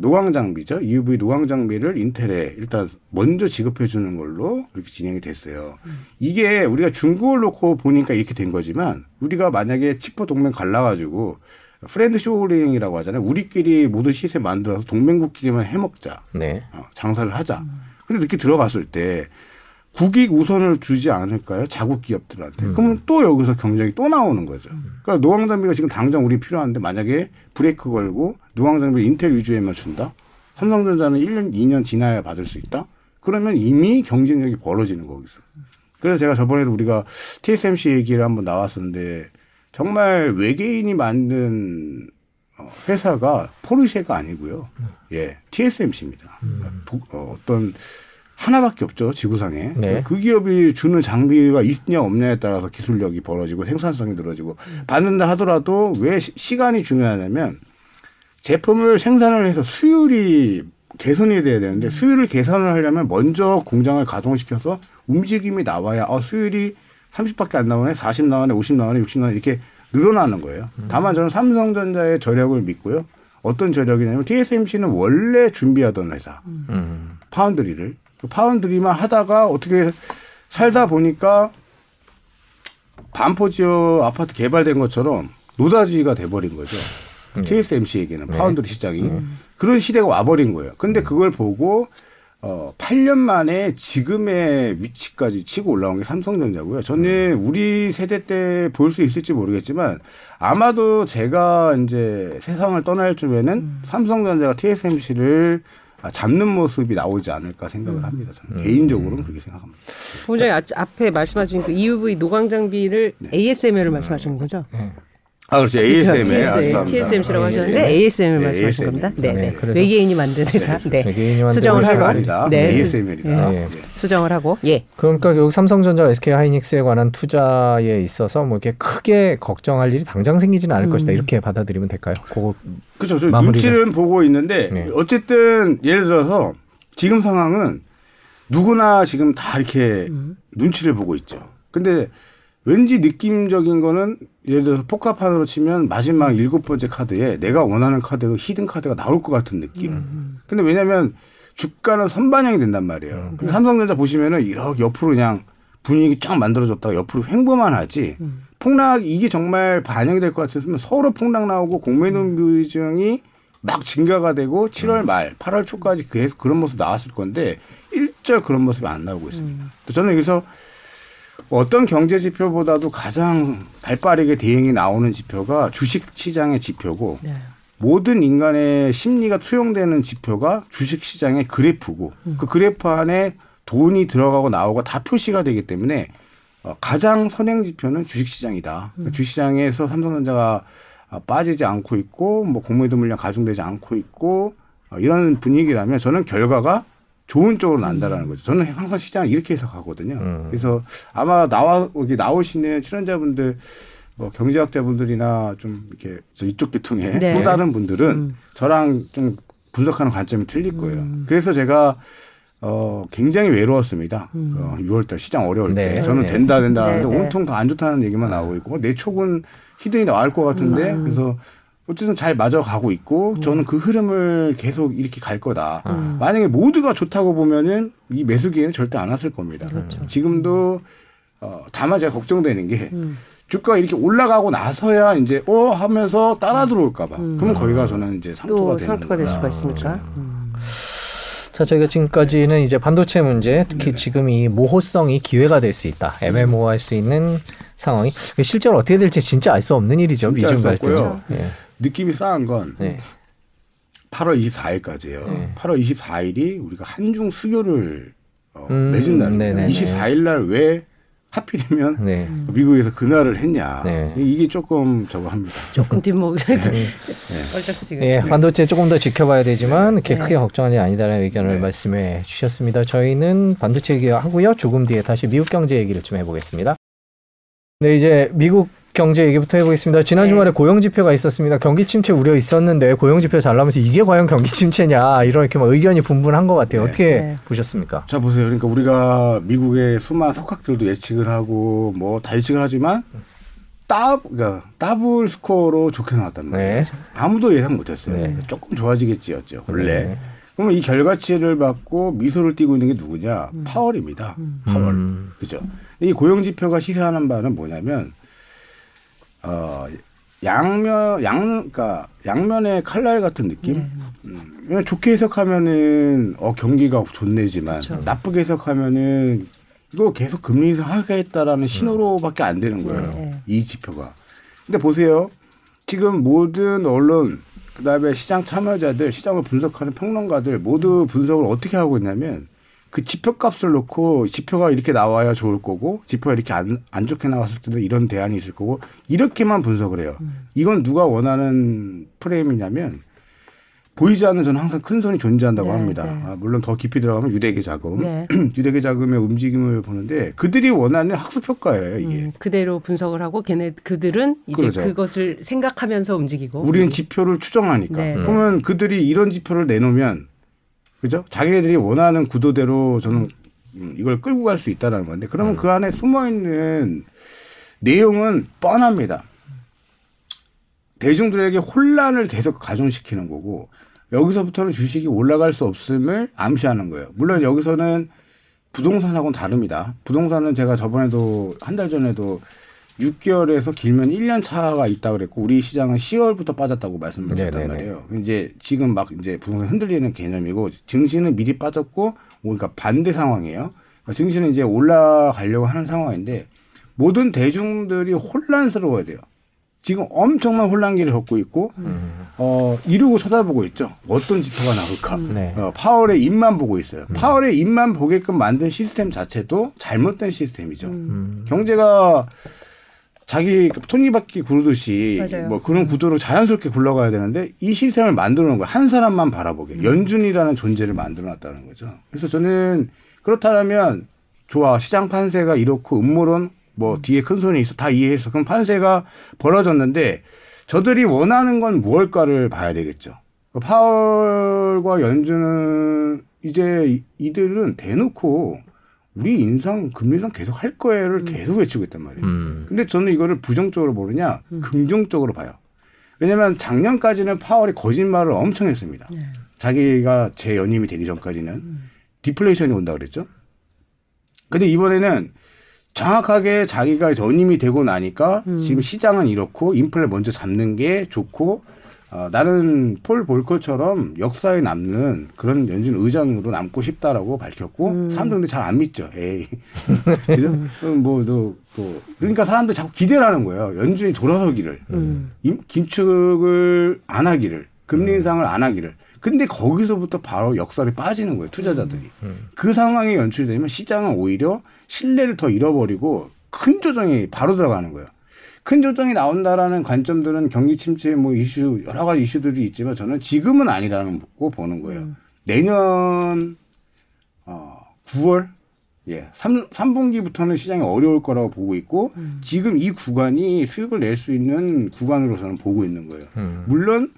노광 장비죠. EUV 노광 장비를 인텔에 일단 먼저 지급해 주는 걸로 이렇게 진행이 됐어요. 음. 이게 우리가 중국을 놓고 보니까 이렇게 된 거지만 우리가 만약에 치퍼 동맹 갈라가지고 friend shoring이라고 하잖아요. 우리끼리 모든 시세 만들어서 동맹국끼리만 해먹자. 네. 어, 장사를 하자. 근데 이렇게 들어갔을 때 국익 우선을 주지 않을까요? 자국 기업들한테. 음. 그러면 또 여기서 경쟁이 또 나오는 거죠. 그러니까 노광장비가 지금 당장 우리 필요한데 만약에 브레이크 걸고 노광장비 인텔 위주에만 준다? 삼성전자는 1년, 2년 지나야 받을 수 있다? 그러면 이미 경쟁력이 벌어지는 거기서. 그래서 제가 저번에도 우리가 TSMC 얘기를 한번 나왔었는데 정말 외계인이 만든 어, 회사가 포르쉐가 아니고요. 예, TSMC입니다. 음. 도, 어, 어떤 하나밖에 없죠 지구상에 네. 그 기업이 주는 장비가 있냐 없냐에 따라서 기술력이 벌어지고 생산성이 늘어지고 받는다 하더라도 왜 시간이 중요하냐면 제품을 생산을 해서 수율이 개선이 돼야 되는데 수율을 개선을 하려면 먼저 공장을 가동시켜서 움직임이 나와야 어, 수율이 30밖에 안 나오네, 40 나오네, 50 나오네, 60 나오네 이렇게 늘어나는 거예요. 다만 저는 삼성전자의 저력을 믿고요. 어떤 저력이냐면 TSMC는 원래 준비하던 회사 음. 파운드리를 그 파운드리만 하다가 어떻게 살다 보니까 반포지역 아파트 개발된 것처럼 노다지가 돼버린 거죠. 네. TSMC에게는 네. 파운드리 시장이 음. 그런 시대가 와버린 거예요. 근데 그걸 보고 어 8년 만에 지금의 위치까지 치고 올라온 게 삼성전자고요. 저는 음. 우리 세대 때 볼 수 있을지 모르겠지만 아마도 제가 이제 세상을 떠날 쯤에는 음. 삼성전자가 TSMC를 잡는 모습이 나오지 않을까 생각을 음. 합니다. 저는 음. 개인적으로는 그렇게 생각합니다. 본장님 앞에 말씀하신 그 EUV 노광 장비를 네. ASML을 말씀하시는 거죠? 네. 아, 그렇죠. ASMR. TSMC라고 하셨는데 ASM을 말씀하신 겁니다. 네, 네. 외계인이 만든 회사. 네. 네. 수정을 하고. 네. ASMR이다. 네. 수정을 하고. 예. 그러니까 여기 삼성전자, SK 하이닉스에 관한 투자에 있어서 뭐 이렇게 크게 걱정할 일이 당장 생기지는 않을 음. 것이다. 이렇게 받아들이면 될까요? 그거 그렇죠. 저 눈치는 보고 있는데 네. 어쨌든 예를 들어서 지금 상황은 누구나 지금 다 이렇게 음. 눈치를 보고 있죠. 근데 왠지 느낌적인 거는 예를 들어서 포카판으로 치면 마지막 일곱 번째 카드에 내가 원하는 카드 히든 카드가 나올 것 같은 느낌. 음. 근데 왜냐하면 주가는 선반영이 된단 말이에요. 음. 근데 삼성전자 보시면은 이렇게 옆으로 그냥 분위기 쫙 만들어졌다가 옆으로 횡보만 하지. 음. 폭락 이게 정말 반영이 될 것 같았으면 서로 폭락 나오고 공매도 비중이 막 증가가 되고 7월 말, 8월 초까지 계속 그런 모습 나왔을 건데 일절 그런 모습이 안 나오고 있습니다. 음. 저는 여기서 어떤 경제 지표보다도 가장 발빠르게 대응이 나오는 지표가 주식 시장의 지표고 네. 모든 인간의 심리가 투영되는 지표가 주식 시장의 그래프고 음. 그 그래프 안에 돈이 들어가고 나오고 다 표시가 되기 때문에 어, 가장 선행 지표는 주식 시장이다. 음. 주식 시장에서 삼성전자가 빠지지 않고 있고 뭐 공매도 물량 가중되지 않고 있고 어, 이런 분위기라면 저는 결과가 좋은 쪽으로 난다라는 거죠. 저는 항상 시장을 이렇게 해석하거든요. 음. 그래서 아마 나와 여기 나오시는 출연자분들 뭐 경제학자분들이나 좀 이렇게 이쪽 계통의 네. 또 다른 분들은 음. 저랑 좀 분석하는 관점이 틀릴 거예요. 음. 그래서 제가 어 굉장히 외로웠습니다. 음. 어, 6월달 시장 어려울 네. 때 저는 네. 된다 된다 하는데 네, 네. 온통 다 안 좋다는 얘기만 나오고 있고 뭐내 촉은 히든이 나올 것 같은데 음. 그래서 어쨌든 잘 맞아가고 있고 음. 저는 그 흐름을 계속 이렇게 갈 거다. 음. 만약에 모두가 좋다고 보면은 이 매수 기회는 절대 안 왔을 겁니다. 그렇죠. 지금도 어, 다만 제가 걱정되는 게 음. 주가가 이렇게 올라가고 나서야 이제 어 하면서 따라 들어올까봐. 음. 그러면 거기가 저는 이제 상투가 되는 상투가 될 수가 있으니까. 그렇죠. 음. 자, 저희가 지금까지는 이제 반도체 문제, 특히 네. 지금 이 모호성이 기회가 될 수 있다. 애매모호할 수 있는 상황이 실제로 어떻게 될지 진짜 알 수 없는 일이죠. 미중 갈등. 예. 느낌이 싸한 건 네. 8월 24일까지예요. 네. 8월 24일이 우리가 한중 수교를 어, 음, 맺은 날입니다. 24일 날 왜 하필이면 네. 미국에서 그날을 했냐. 네. 이게 조금 저거 합니다. 조금 뒷목이 네. 네. 얼쩍지금. 네. 반도체 조금 더 지켜봐야 되지만 그렇게 크게 걱정할 일 아니다라는 의견을 말씀해 주셨습니다. 저희는 반도체 얘기하고요. 조금 뒤에 다시 미국 경제 얘기를 좀 해보겠습니다. 네, 이제 미국 경제 얘기부터 해보겠습니다. 지난 네. 주말에 고용 지표가 있었습니다. 경기 침체 우려 있었는데 고용 지표 잘 나오면서 이게 과연 경기 침체냐 이렇게 막 의견이 분분한 것 같아요. 네. 어떻게 네. 보셨습니까? 자 보세요. 그러니까 우리가 미국의 수많은 석학들도 예측을 하고 뭐 다 예측을 하지만 딱 그러니까 double score로 좋게 나왔단 말이에요. 네. 아무도 예상 못했어요. 네. 조금 좋아지겠지였죠 원래. 네. 그러면 이 결과치를 받고 미소를 띠고 있는 게 누구냐? 음. 파월입니다. 음. 파월. 음. 그죠? 이 고용 지표가 시사하는 바는 뭐냐면 어 양면 양 그러니까 양면의 칼날 같은 느낌. 네. 음, 좋게 해석하면은 어 경기가 좋네지만 그렇죠. 나쁘게 해석하면은 이거 계속 금리 인상하겠다라는 신호로밖에 안 되는 거예요. 네. 이 지표가. 근데 보세요. 지금 모든 언론 그다음에 시장 참여자들, 시장을 분석하는 평론가들 모두 분석을 어떻게 하고 있냐면 그 지표값을 놓고 지표가 이렇게 나와야 좋을 거고 지표가 이렇게 안, 안 좋게 나왔을 때는 이런 대안이 있을 거고 이렇게만 분석을 해요. 음. 이건 누가 원하는 프레임이냐면 보이지 않는 저는 항상 큰 손이 존재한다고 네, 합니다. 네. 아, 물론 더 깊이 들어가면 유대계 자금, 네. 유대계 자금의 움직임을 보는데 그들이 원하는 학습 효과예요. 이게 음, 그대로 분석을 하고 걔네 그들은 이제 그렇죠. 그것을 생각하면서 움직이고 우리는 음. 지표를 추정하니까 네. 그러면 그들이 이런 지표를 내놓으면 그죠? 자기네들이 원하는 구도대로 저는 음, 이걸 끌고 갈 수 있다라는 건데 그러면 음. 그 안에 숨어 있는 내용은 뻔합니다. 대중들에게 혼란을 계속 가중시키는 거고 여기서부터는 주식이 올라갈 수 없음을 암시하는 거예요. 물론 여기서는 부동산하고는 다릅니다. 부동산은 제가 저번에도 한 달 전에도 6개월에서 길면 1년 차가 있다 그랬고 우리 시장은 10월부터 빠졌다고 말씀을 드렸단 말이에요. 이제 지금 막 이제 부동산 흔들리는 개념이고 증시는 미리 빠졌고 그러니까 반대 상황이에요. 그러니까 증시는 이제 올라가려고 하는 상황인데 모든 대중들이 혼란스러워야 돼요. 지금 엄청난 혼란기를 겪고 있고 음. 어 이러고 쳐다보고 있죠. 어떤 지표가 나올까? 음. 네. 어, 파월의 입만 보고 있어요. 음. 파월의 입만 보게끔 만든 시스템 자체도 잘못된 시스템이죠. 음. 경제가 자기 토니바퀴 구르듯이 맞아요. 뭐 그런 음. 구도로 자연스럽게 굴러가야 되는데 이 시스템을 만들어 놓은 거예요. 한 사람만 바라보게. 음. 연준이라는 존재를 만들어 놨다는 거죠. 그래서 저는 그렇다면 좋아. 시장 판세가 이렇고 음모론 뭐 음. 뒤에 큰 손이 있어. 다 이해해서. 그럼 판세가 벌어졌는데 저들이 원하는 건 무엇일까를 봐야 되겠죠. 파월과 연준은 이제 이들은 대놓고 우리 인상 금리 인상 계속 할 거예요를 음. 계속 외치고 있단 말이에요. 음. 근데 저는 이거를 부정적으로 보느냐 음. 긍정적으로 봐요. 왜냐하면 작년까지는 파월이 거짓말을 엄청 했습니다. 네. 자기가 재 연임이 되기 전까지는 음. 디플레이션이 온다 그랬죠. 근데 이번에는 정확하게 자기가 전임이 되고 나니까 음. 지금 시장은 이렇고 인플레 먼저 잡는 게 좋고 어, 나는 폴 볼커처럼 역사에 남는 그런 연준 의장으로 남고 싶다라고 밝혔고 음. 사람들은 잘 안 믿죠. 에이. 그죠? 뭐, 너, 뭐, 그러니까 사람들이 자꾸 기대를 하는 거예요. 연준이 돌아서기를. 음. 긴축을 안 하기를. 금리 음. 인상을 안 하기를. 근데 거기서부터 바로 역설이 빠지는 거예요. 투자자들이. 음. 음. 그 상황이 연출이 되면 시장은 오히려 신뢰를 더 잃어버리고 큰 조정이 바로 들어가는 거예요. 큰 조정이 나온다라는 관점들은 경기 침체 뭐 이슈 여러 가지 이슈들이 있지만 저는 지금은 아니라는 거 보는 거예요. 음. 내년 어 9월 예, 3, 3분기부터는 시장이 어려울 거라고 보고 있고 음. 지금 이 구간이 수익을 낼 수 있는 구간으로 저는 보고 있는 거예요. 음. 물론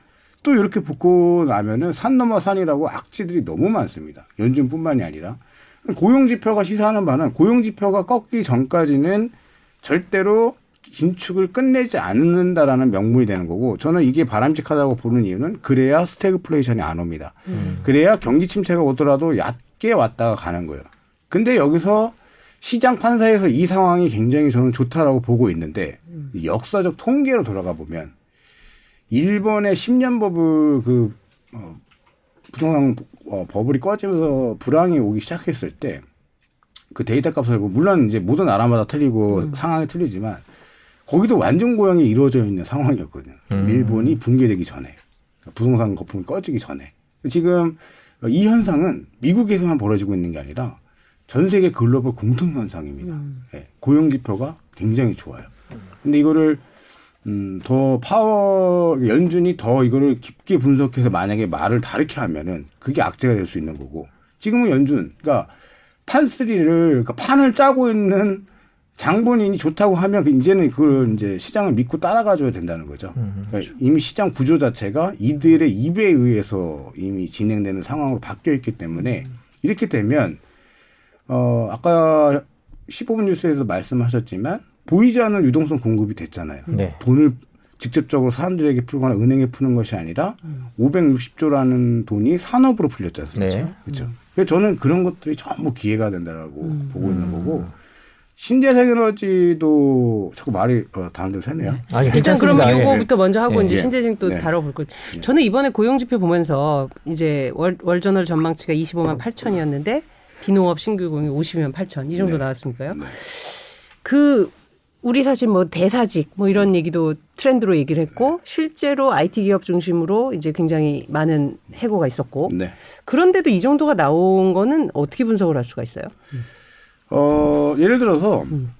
또 이렇게 붙고 나면은 산 넘어 산이라고 악재들이 너무 많습니다. 연준뿐만이 아니라 고용 지표가 시사하는 바는 고용 지표가 꺾이기 전까지는 절대로 긴축을 끝내지 않는다라는 명분이 되는 거고 저는 이게 바람직하다고 보는 이유는 그래야 스태그플레이션이 안 옵니다. 음. 그래야 경기 침체가 오더라도 얕게 왔다가 가는 거예요. 근데 여기서 시장 판사에서 이 상황이 굉장히 저는 좋다라고 보고 있는데 음. 역사적 통계로 돌아가 보면 일본의 10년 버블 그 어, 부동산 어, 버블이 꺼지면서 불황이 오기 시작했을 때 그 데이터 값을 물론 이제 모든 나라마다 틀리고 음. 상황이 틀리지만 거기도 완전 고양이 이루어져 있는 상황이었거든요. 음. 일본이 붕괴되기 전에 부동산 거품이 꺼지기 전에 지금 이 현상은 미국에서만 벌어지고 있는 게 아니라 전 세계 글로벌 공통 현상입니다. 음. 네, 고용 지표가 굉장히 좋아요. 근데 이거를 음, 더 파워 연준이 더 이거를 깊게 분석해서 만약에 말을 다르게 하면은 그게 악재가 될 수 있는 거고 지금은 연준 그러니까 판쓰리를 그러니까 판을 짜고 있는 장본인이 좋다고 하면 그 이제는 그걸 이제 시장을 믿고 따라가줘야 된다는 거죠. 그러니까 이미 시장 구조 자체가 이들의 입에 의해서 이미 진행되는 상황으로 바뀌어 있기 때문에 이렇게 되면 어 아까 15분 뉴스에서 말씀하셨지만 보이지 않는 유동성 공급이 됐잖아요. 네. 돈을 직접적으로 사람들에게 풀거나 은행에 푸는 것이 아니라 음. 560조라는 돈이 산업으로 풀렸지 않습니까? 네. 그렇죠. 그래서 저는 그런 것들이 전부 기회가 된다라고 음. 보고 있는 거고 신재생 에너지도 자꾸 말이 어, 다른 데로 새네요. 네. 아니, 일단 그러면 요거부터 예. 먼저 하고 예. 이제 예. 신재생 또 네. 다뤄볼 거. 예. 저는 이번에 고용지표 보면서 이제 월, 월저널 전망치가 25만 8천이었는데 비농업 신규 공이 52만 8천 이 정도 네. 나왔으니까요. 네. 그 우리 사실 뭐 대사직 뭐 이런 얘기도 트렌드로 얘기를 했고 실제로 IT 기업 중심으로 이제 굉장히 많은 해고가 있었고 네. 그런데도 이 정도가 나온 거는 어떻게 분석을 할 수가 있어요? 어 예를 들어서 음.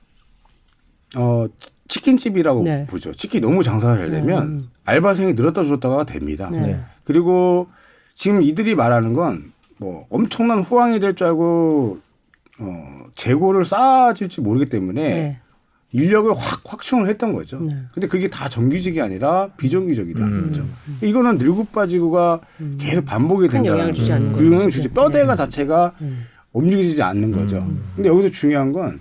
어 치킨집이라고 네. 보죠. 치킨 너무 장사가 잘 되면 음. 알바생이 늘었다 줄었다가 됩니다. 네. 그리고 지금 이들이 말하는 건 뭐 엄청난 호황이 될 줄 알고 어 재고를 쌓아질지 모르기 때문에 네. 인력을 확 확충을 했던 거죠. 네. 근데 그게 다 정규직이 아니라 비정규직이라는 음. 거죠. 음. 이거는 늙고 빠지고가 음. 계속 반복이 된다는 영향을 주지 않는 그 영향을 주지 뼈대가 네. 자체가 음. 움직이지 않는 거죠. 음. 근데 여기서 중요한 건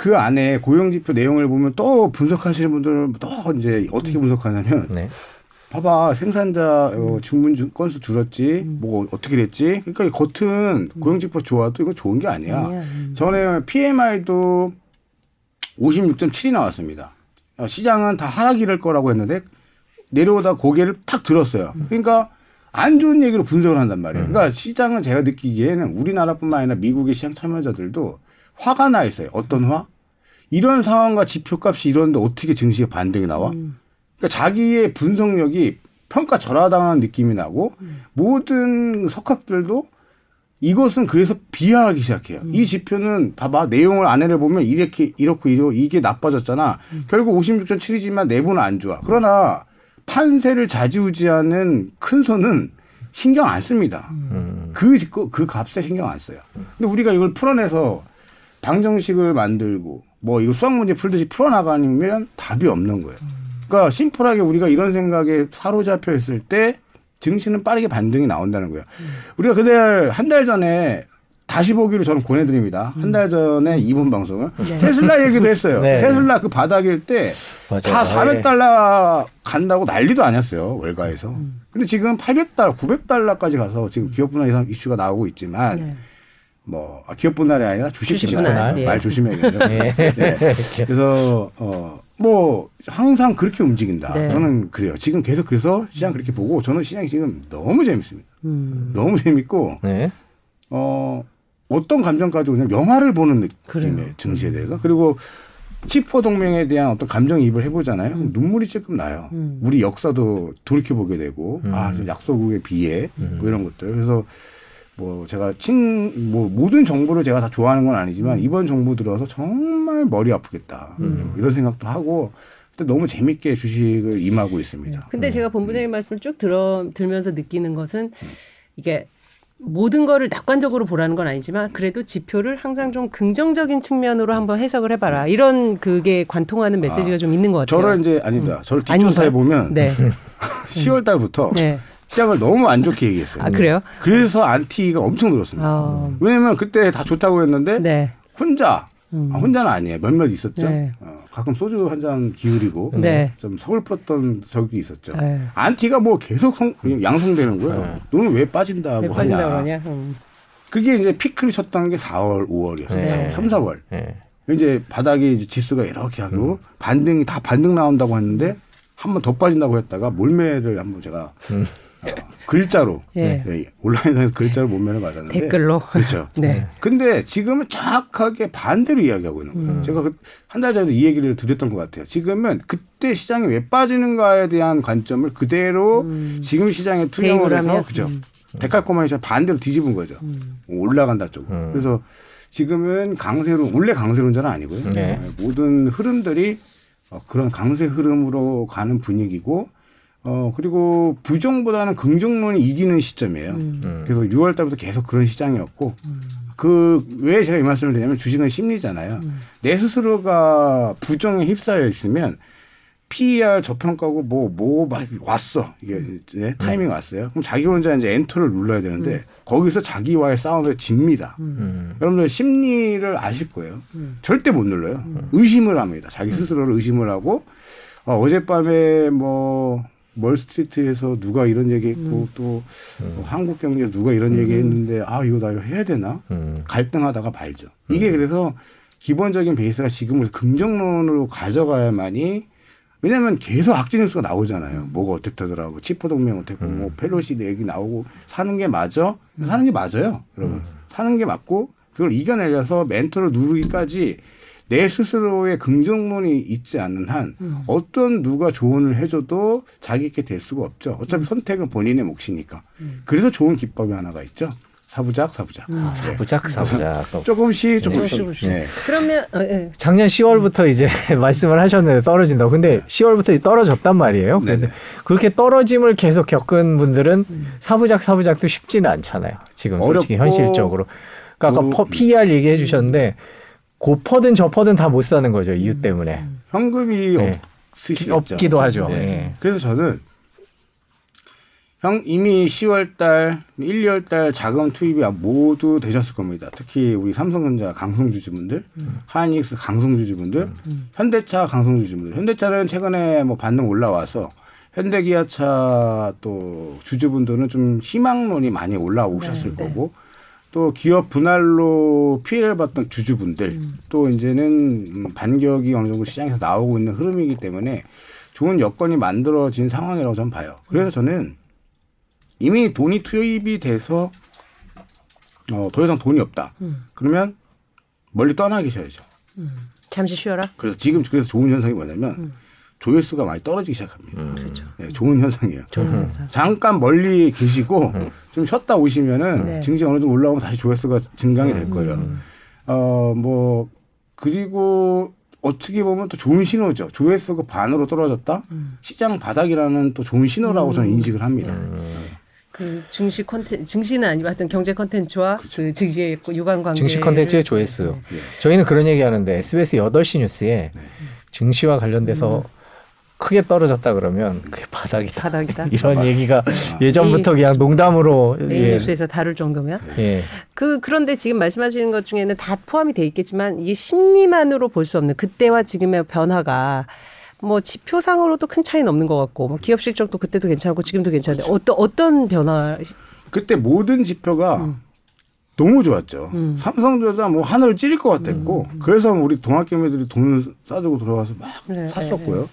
그 안에 고용 지표 내용을 보면 또 분석하시는 분들은 또 이제 어떻게 음. 분석하냐면 네. 봐봐 생산자 어, 주문 건수 줄었지 뭐 어떻게 됐지 그러니까 겉은 고용 지표 좋아도 이건 좋은 게 아니야 전에 PMI도 56.7이 나왔습니다. 어, 시장은 다 하락이 될 거라고 했는데 내려오다 고개를 탁 들었어요. 그러니까 안 좋은 얘기로 분석을 한단 말이에요. 그러니까 시장은 제가 느끼기에는 우리나라뿐만 아니라 미국의 시장 참여자들도 화가 나 있어요. 어떤 화? 이런 상황과 지표값이 이런데 어떻게 증시가 반등이 나와? 그러니까 자기의 분석력이 평가 절하당하는 느낌이 나고 모든 석학들도 이것은 그래서 비하하기 시작해요. 음. 이 지표는 봐봐 내용을 안에를 보면 이렇게 이렇고 이러 이게 나빠졌잖아. 음. 결국 56.7이지만 내부는 안 좋아. 그러나 판세를 좌지우지하는 큰 손은 신경 안 씁니다. 음. 그, 그 값에 신경 안 써요. 근데 우리가 이걸 풀어내서 방정식을 만들고 뭐 이거 수학 문제 풀듯이 풀어나가면 답이 없는 거예요. 그러니까 심플하게 우리가 이런 생각에 사로잡혀 있을 때 증시는 빠르게 반등이 나온다는 거예요. 음. 우리가 그날 한 달 전에 다시 보기로 저는 권해드립니다. 한 달 전에 이번 방송을 네. 테슬라 얘기도 했어요. 네. 테슬라 그 바닥일 때 다 400달러 간다고 난리도 아니었어요 월가에서. 음. 근데 지금 800달러, 900달러까지 가서 지금 기업 분할 이상 이슈가 나오고 있지만 네. 뭐 아, 기업 분할이 아니라 주식 분할 말 조심해야겠네요. 네. 네. 그래서 어 뭐 항상 그렇게 움직인다. 네. 저는 그래요. 지금 계속 그래서 시장 그렇게 보고 저는 시장이 지금 너무 재밌습니다. 음. 너무 재밌고 네. 어 어떤 감정 가지고 그냥 영화를 보는 느낌의 증시에 대해서 그리고 치포 동맹에 대한 어떤 감정이입을 해보잖아요. 음. 눈물이 조금 나요. 음. 우리 역사도 돌이켜 보게 되고 음. 아 약소국에 비해 음. 뭐 이런 것들. 그래서 뭐 제가 친 뭐 모든 정부를 제가 다 좋아하는 건 아니지만 음. 이번 정부 들어서 정말 머리 아프겠다 음. 이런 생각도 하고 너무 재밌게 주식을 임하고 있습니다. 네. 근데 음. 제가 본부장님 말씀을 쭉 들어 들면서 느끼는 것은 이게 모든 거를 낙관적으로 보라는 건 아니지만 그래도 지표를 항상 좀 긍정적인 측면으로 한번 해석을 해봐라 이런 그게 관통하는 메시지가 아, 좀 있는 것 같아요. 저를 이제 아니다. 음. 저를 뒷조사해 보면 네. 10월 달부터 네. 시장을 너무 안 좋게 얘기했어요. 아, 그래요? 그래서 안티가 엄청 늘었습니다. 어. 왜냐면 그때 다 좋다고 했는데 네. 혼자 음. 아, 혼자는 아니에요. 몇몇 있었죠. 네. 어, 가끔 소주 한 잔 기울이고 네. 좀 서글펐던 적이 있었죠. 네. 안티가 뭐 계속 성, 양성되는 거예요. 네. 너는 왜 빠진다고 왜 하냐. 하냐? 음. 그게 이제 피크를 쳤던 게 4월, 5월이었어요. 3, 4월. 이제 바닥에 이제 지수가 이렇게 하고 음. 반등이 다 반등 나온다고 했는데 한 번 더 빠진다고 했다가 몰매를 한번 제가 음. 어, 글자로 예. 네, 온라인에서 글자로 몸면을 맞았는데 댓글로 그렇죠. 네. 근데 지금은 정확하게 반대로 이야기하고 있는 거예요. 음. 제가 그 한달 전에 이 얘기를 드렸던 것 같아요. 지금은 그때 시장이 왜 빠지는가에 대한 관점을 그대로 음. 지금 시장에 투영을 해서 그죠. 음. 데칼코마니션 반대로 뒤집은 거죠. 음. 올라간다 쪽으로. 음. 그래서 지금은 강세로 원래 강세론자는 아니고요. 네. 모든 흐름들이 어, 그런 강세 흐름으로 가는 분위기고 어, 그리고 부정보다는 긍정론이 이기는 시점이에요. 음. 음. 그래서 6월 달부터 계속 그런 시장이었고, 음. 그, 왜 제가 이 말씀을 드냐면 주식은 심리잖아요. 음. 내 스스로가 부정에 휩싸여 있으면 PER 저평가고 뭐, 뭐, 막 왔어. 이게 음. 네, 타이밍 음. 왔어요. 그럼 자기 혼자 이제 엔터를 눌러야 되는데 거기서 자기와의 싸움에 집니다. 여러분들 심리를 아실 거예요. 절대 못 눌러요. 의심을 합니다. 자기 스스로를 의심을 하고 어, 어젯밤에 뭐 멀스트리트에서 누가 이런 얘기했고 음. 또 음. 뭐 한국 경제 누가 이런 음. 얘기했는데 아 이거 나 이거 해야 되나 음. 갈등하다가 말죠. 이게 음. 그래서 기본적인 베이스가 지금은 긍정론으로 가져가야만이 왜냐하면 계속 악재 뉴스가 나오잖아요. 음. 뭐가 어떻다더라, 고 치포 동맹 어떻고, 뭐 펠로시 얘기 나오고 사는 게 맞아? 사는 게 맞아요, 여러분. 사는 게 맞고 그걸 이겨내려서 멘토를 누르기까지 내 스스로의 긍정론이 있지 않는 한 음. 어떤 누가 조언을 해줘도 자기께 될 수가 없죠. 어차피 음. 선택은 본인의 몫이니까. 음. 그래서 좋은 기법이 하나가 있죠. 사부작 사부작. 음. 아, 사부작 네. 사부작. 조금씩 조금씩. 네. 그러면 어, 네. 작년 10월부터 이제 말씀을 하셨는데 떨어진다 고. 근데 10월부터 떨어졌단 말이에요. 네 그렇게 떨어짐을 계속 겪은 분들은 음. 사부작 사부작도 쉽지는 않잖아요. 지금 솔직히 현실적으로. 그러니까 아까 PER 얘기해 주셨는데 고퍼든 저퍼든 다 못 사는 거죠 이유 음. 때문에 현금이 네. 없으시죠 없기도 하죠. 네. 네. 그래서 저는 형 이미 10월 달, 1, 2월 달 자금 투입이 모두 되셨을 겁니다. 특히 우리 삼성전자 강성주주분들, 음. 하이닉스 강성주주분들, 음. 현대차 강성주주분들. 현대차는 최근에 뭐 반등 올라와서 현대기아차 또 주주분들은 좀 희망론이 많이 올라오셨을 네, 네. 거고 또 기업 분할로 피해를 봤던 주주분들 음. 또 이제는 반격이 어느 정도 시장에서 나오고 있는 흐름이기 때문에 좋은 여건이 만들어진 상황이라고 저는 봐요. 그래서 저는 이미 돈이 투입이 돼서 어, 더 이상 돈이 없다. 음. 그러면 멀리 떠나 계셔야죠. 음. 잠시 쉬어라. 그래서 지금 그래서 좋은 현상이 뭐냐면 음. 조회수가 많이 떨어지기 시작합니다. 음. 그렇죠. 네, 좋은 현상이에요. 좋은 음. 현상. 잠깐 멀리 계시고 음. 좀 쉬었다 오시면은 네. 증시 어느 정도 올라오면 다시 조회수가 증강이 될 거예요. 음. 어, 뭐 그리고 어떻게 보면 또 좋은 신호죠. 조회수가 반으로 떨어졌다. 음. 시장 바닥이라는 또 좋은 신호라고 저는 음. 인식을 합니다. 그 증시 컨텐 증시는 아니면 하여튼 경제 컨텐츠와 그렇죠. 그 증시의 유관 관계 증시 컨텐츠의 조회수. 네. 저희는 그런 얘기 하는데 SBS 8시 뉴스에 네. 증시와 관련돼서 크게 떨어졌다 그러면 그게 바닥이다. 바닥이다. 이런 얘기가 아. 예전부터 그냥 농담으로 예. 뉴스에서 다룰 정도면. 예. 그 그런데 지금 말씀하시는 것 중에는 다 포함이 돼 있겠지만 이게 심리만으로 볼 수 없는 그때와 지금의 변화가 뭐 지표상으로도 큰 차이는 없는 것 같고 뭐 기업 실적도 그때도 괜찮고 지금도 괜찮은데 그렇죠. 어떤 어떤 변화? 그때 모든 지표가 음. 너무 좋았죠. 음. 삼성전자 뭐 하늘을 찌를 것 같았고 음. 그래서 우리 동학개미들이 돈을 싸주고 들어가서 막 네, 샀었고요. 네, 네.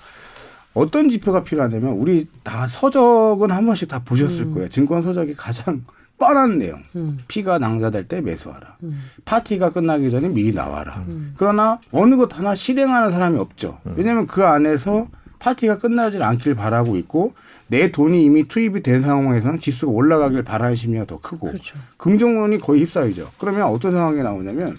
어떤 지표가 필요하냐면 우리 다 서적은 한 번씩 다 보셨을 음. 거예요. 증권 서적이 가장 뻔한 내용. 음. 피가 낭자될 때 매수하라. 음. 파티가 끝나기 전에 미리 나와라. 음. 그러나 어느 것 하나 실행하는 사람이 없죠. 음. 왜냐하면 그 안에서 파티가 끝나질 않길 바라고 있고 내 돈이 이미 투입이 된 상황에서는 지수가 올라가길 바라는 심리가 더 크고 그렇죠. 긍정론이 거의 휩싸이죠. 그러면 어떤 상황이 나오냐면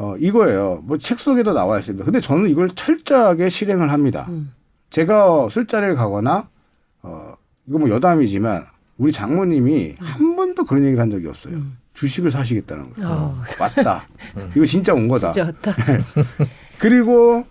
어 이거예요. 뭐 책 속에도 나와 있습니다. 근데 저는 이걸 철저하게 실행을 합니다. 음. 제가 술자리를 가거나 어 이거 뭐 여담이지만 우리 장모님이 음. 한 번도 그런 얘기를 한 적이 없어요. 음. 주식을 사시겠다는 거예요. 어. 맞다. 이거 진짜 온 거다. 진짜 왔다. 그리고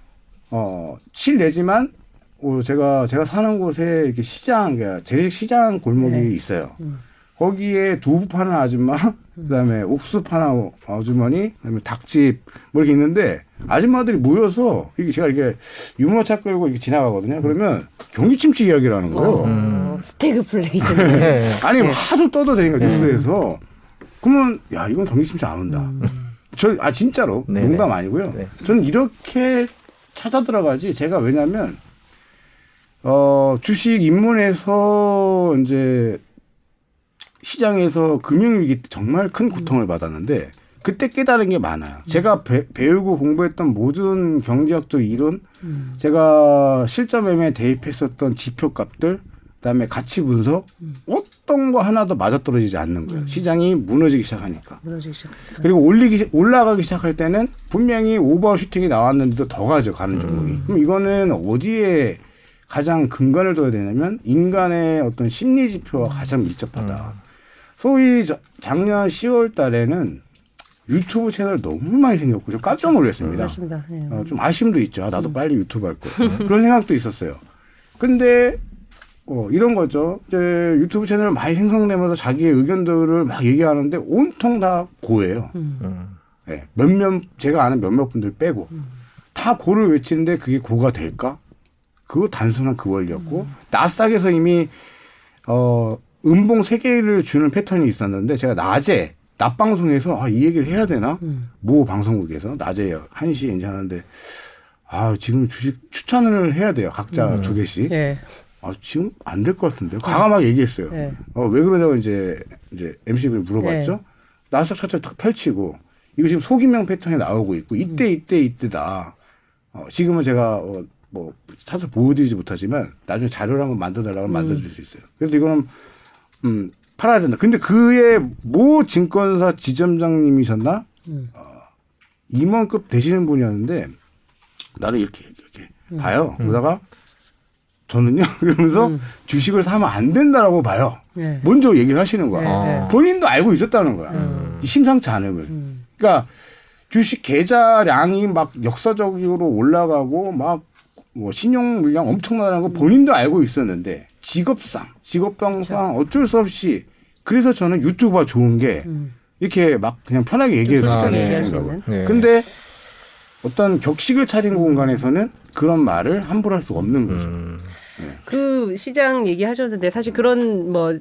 어 실내지만 어, 제가 제가 사는 곳에 이렇게 시장, 그러니까 재래식 시장 골목이 네. 있어요. 음. 거기에 두부 파는 아줌마, 그다음에 옥수 파는 아주머니, 그다음에 닭집 뭐 이렇게 있는데 아줌마들이 모여서 이게 제가 이렇게 유모차 끌고 이렇게 지나가거든요. 그러면 경기 침체 이야기를 하는 거예요. 어, 음. 스태그플레이션. 네. 아니 네. 하도 떠드니까 네. 뉴스에서 그러면 야 이건 경기 침체 안 온다. 음. 저아 진짜로 네네. 농담 아니고요. 네. 저는 이렇게 찾아 들어가지 제가 왜냐면 어 주식 입문해서 이제 시장에서 금융위기 때 정말 큰 고통을 받았는데 그때 깨달은 게 많아요. 제가 배, 우고 공부했던 모든 경제학적 이론, 음. 제가 실전 매매에 대입했었던 지표값들, 그다음에 가치 분석, 음. 어떤 거 하나도 맞아떨어지지 않는 거예요. 음. 시장이 무너지기 시작하니까. 무너지기 시작. 그리고 올리기 올라가기 시작할 때는 분명히 오버슈팅이 나왔는데도 더 가져가는 종목이. 음. 그럼 이거는 어디에 가장 근간을 둬야 되냐면 인간의 어떤 심리 지표와 가장 밀접하다. 음. 소위 작년 10월 달에는 유튜브 채널 너무 많이 생겼고 좀 깜짝 놀랐습니다. 맞습니다. 네. 어, 좀 아쉬움도 있죠. 아, 나도 음. 빨리 유튜브 할 거. 그런 생각도 있었어요. 근데 어, 이런 거죠. 이제 유튜브 채널 많이 생성되면서 자기의 의견들을 막 얘기하는데 온통 다 고예요. 음. 네, 몇몇 제가 아는 몇몇 분들 빼고 음. 다 고를 외치는데 그게 고가 될까? 그거 단순한 그 원리였고 음. 나스닥에서 이미 어 음봉 세 개를 주는 패턴이 있었는데 제가 낮에 낮 방송에서 아, 이 얘기를 해야 되나? 음. 모 방송국에서 낮에 1시에 이제 하는데 아, 지금 주식 추천을 해야 돼요. 각자 음. 두 개씩. 네. 아, 지금 안 될 것 같은데. 과감하게 얘기했어요. 네. 어, 왜 그러냐고 이제 이제 MC분이 물어봤죠. 네. 나스닥 차트를 딱 펼치고 이거 지금 소기명 패턴이 나오고 있고 이때 이때 이때다. 어, 지금은 제가 어, 뭐 사실 보여드리지 못하지만 나중에 자료를 한번 만들어달라고 음. 만들어줄 수 있어요. 그래서 이거는 음, 팔아야 된다. 근데 그의 모 증권사 지점장님이셨나? 음. 어, 임원급 되시는 분이었는데 나를 이렇게 이렇게 음. 봐요. 음. 그러다가 저는요 그러면서 음. 주식을 사면 안 된다라고 봐요. 네. 먼저 얘기를 하시는 거야. 네. 본인도 알고 있었다는 거야. 음. 심상치 않음을. 음. 그러니까 주식 계좌량이 막 역사적으로 올라가고 막 뭐 신용 물량 엄청나다는 거 본인도 알고 있었는데 직업상 직업병상 어쩔 수 없이 그래서 저는 유튜브가 좋은 게 음. 이렇게 막 그냥 편하게 얘기해 주잖아요. 네. 생각을. 네. 근데 어떤 격식을 차린 공간에서는 그런 말을 함부로 할 수가 없는 거죠. 음. 그 시장 얘기하셨는데 사실 그런 뭐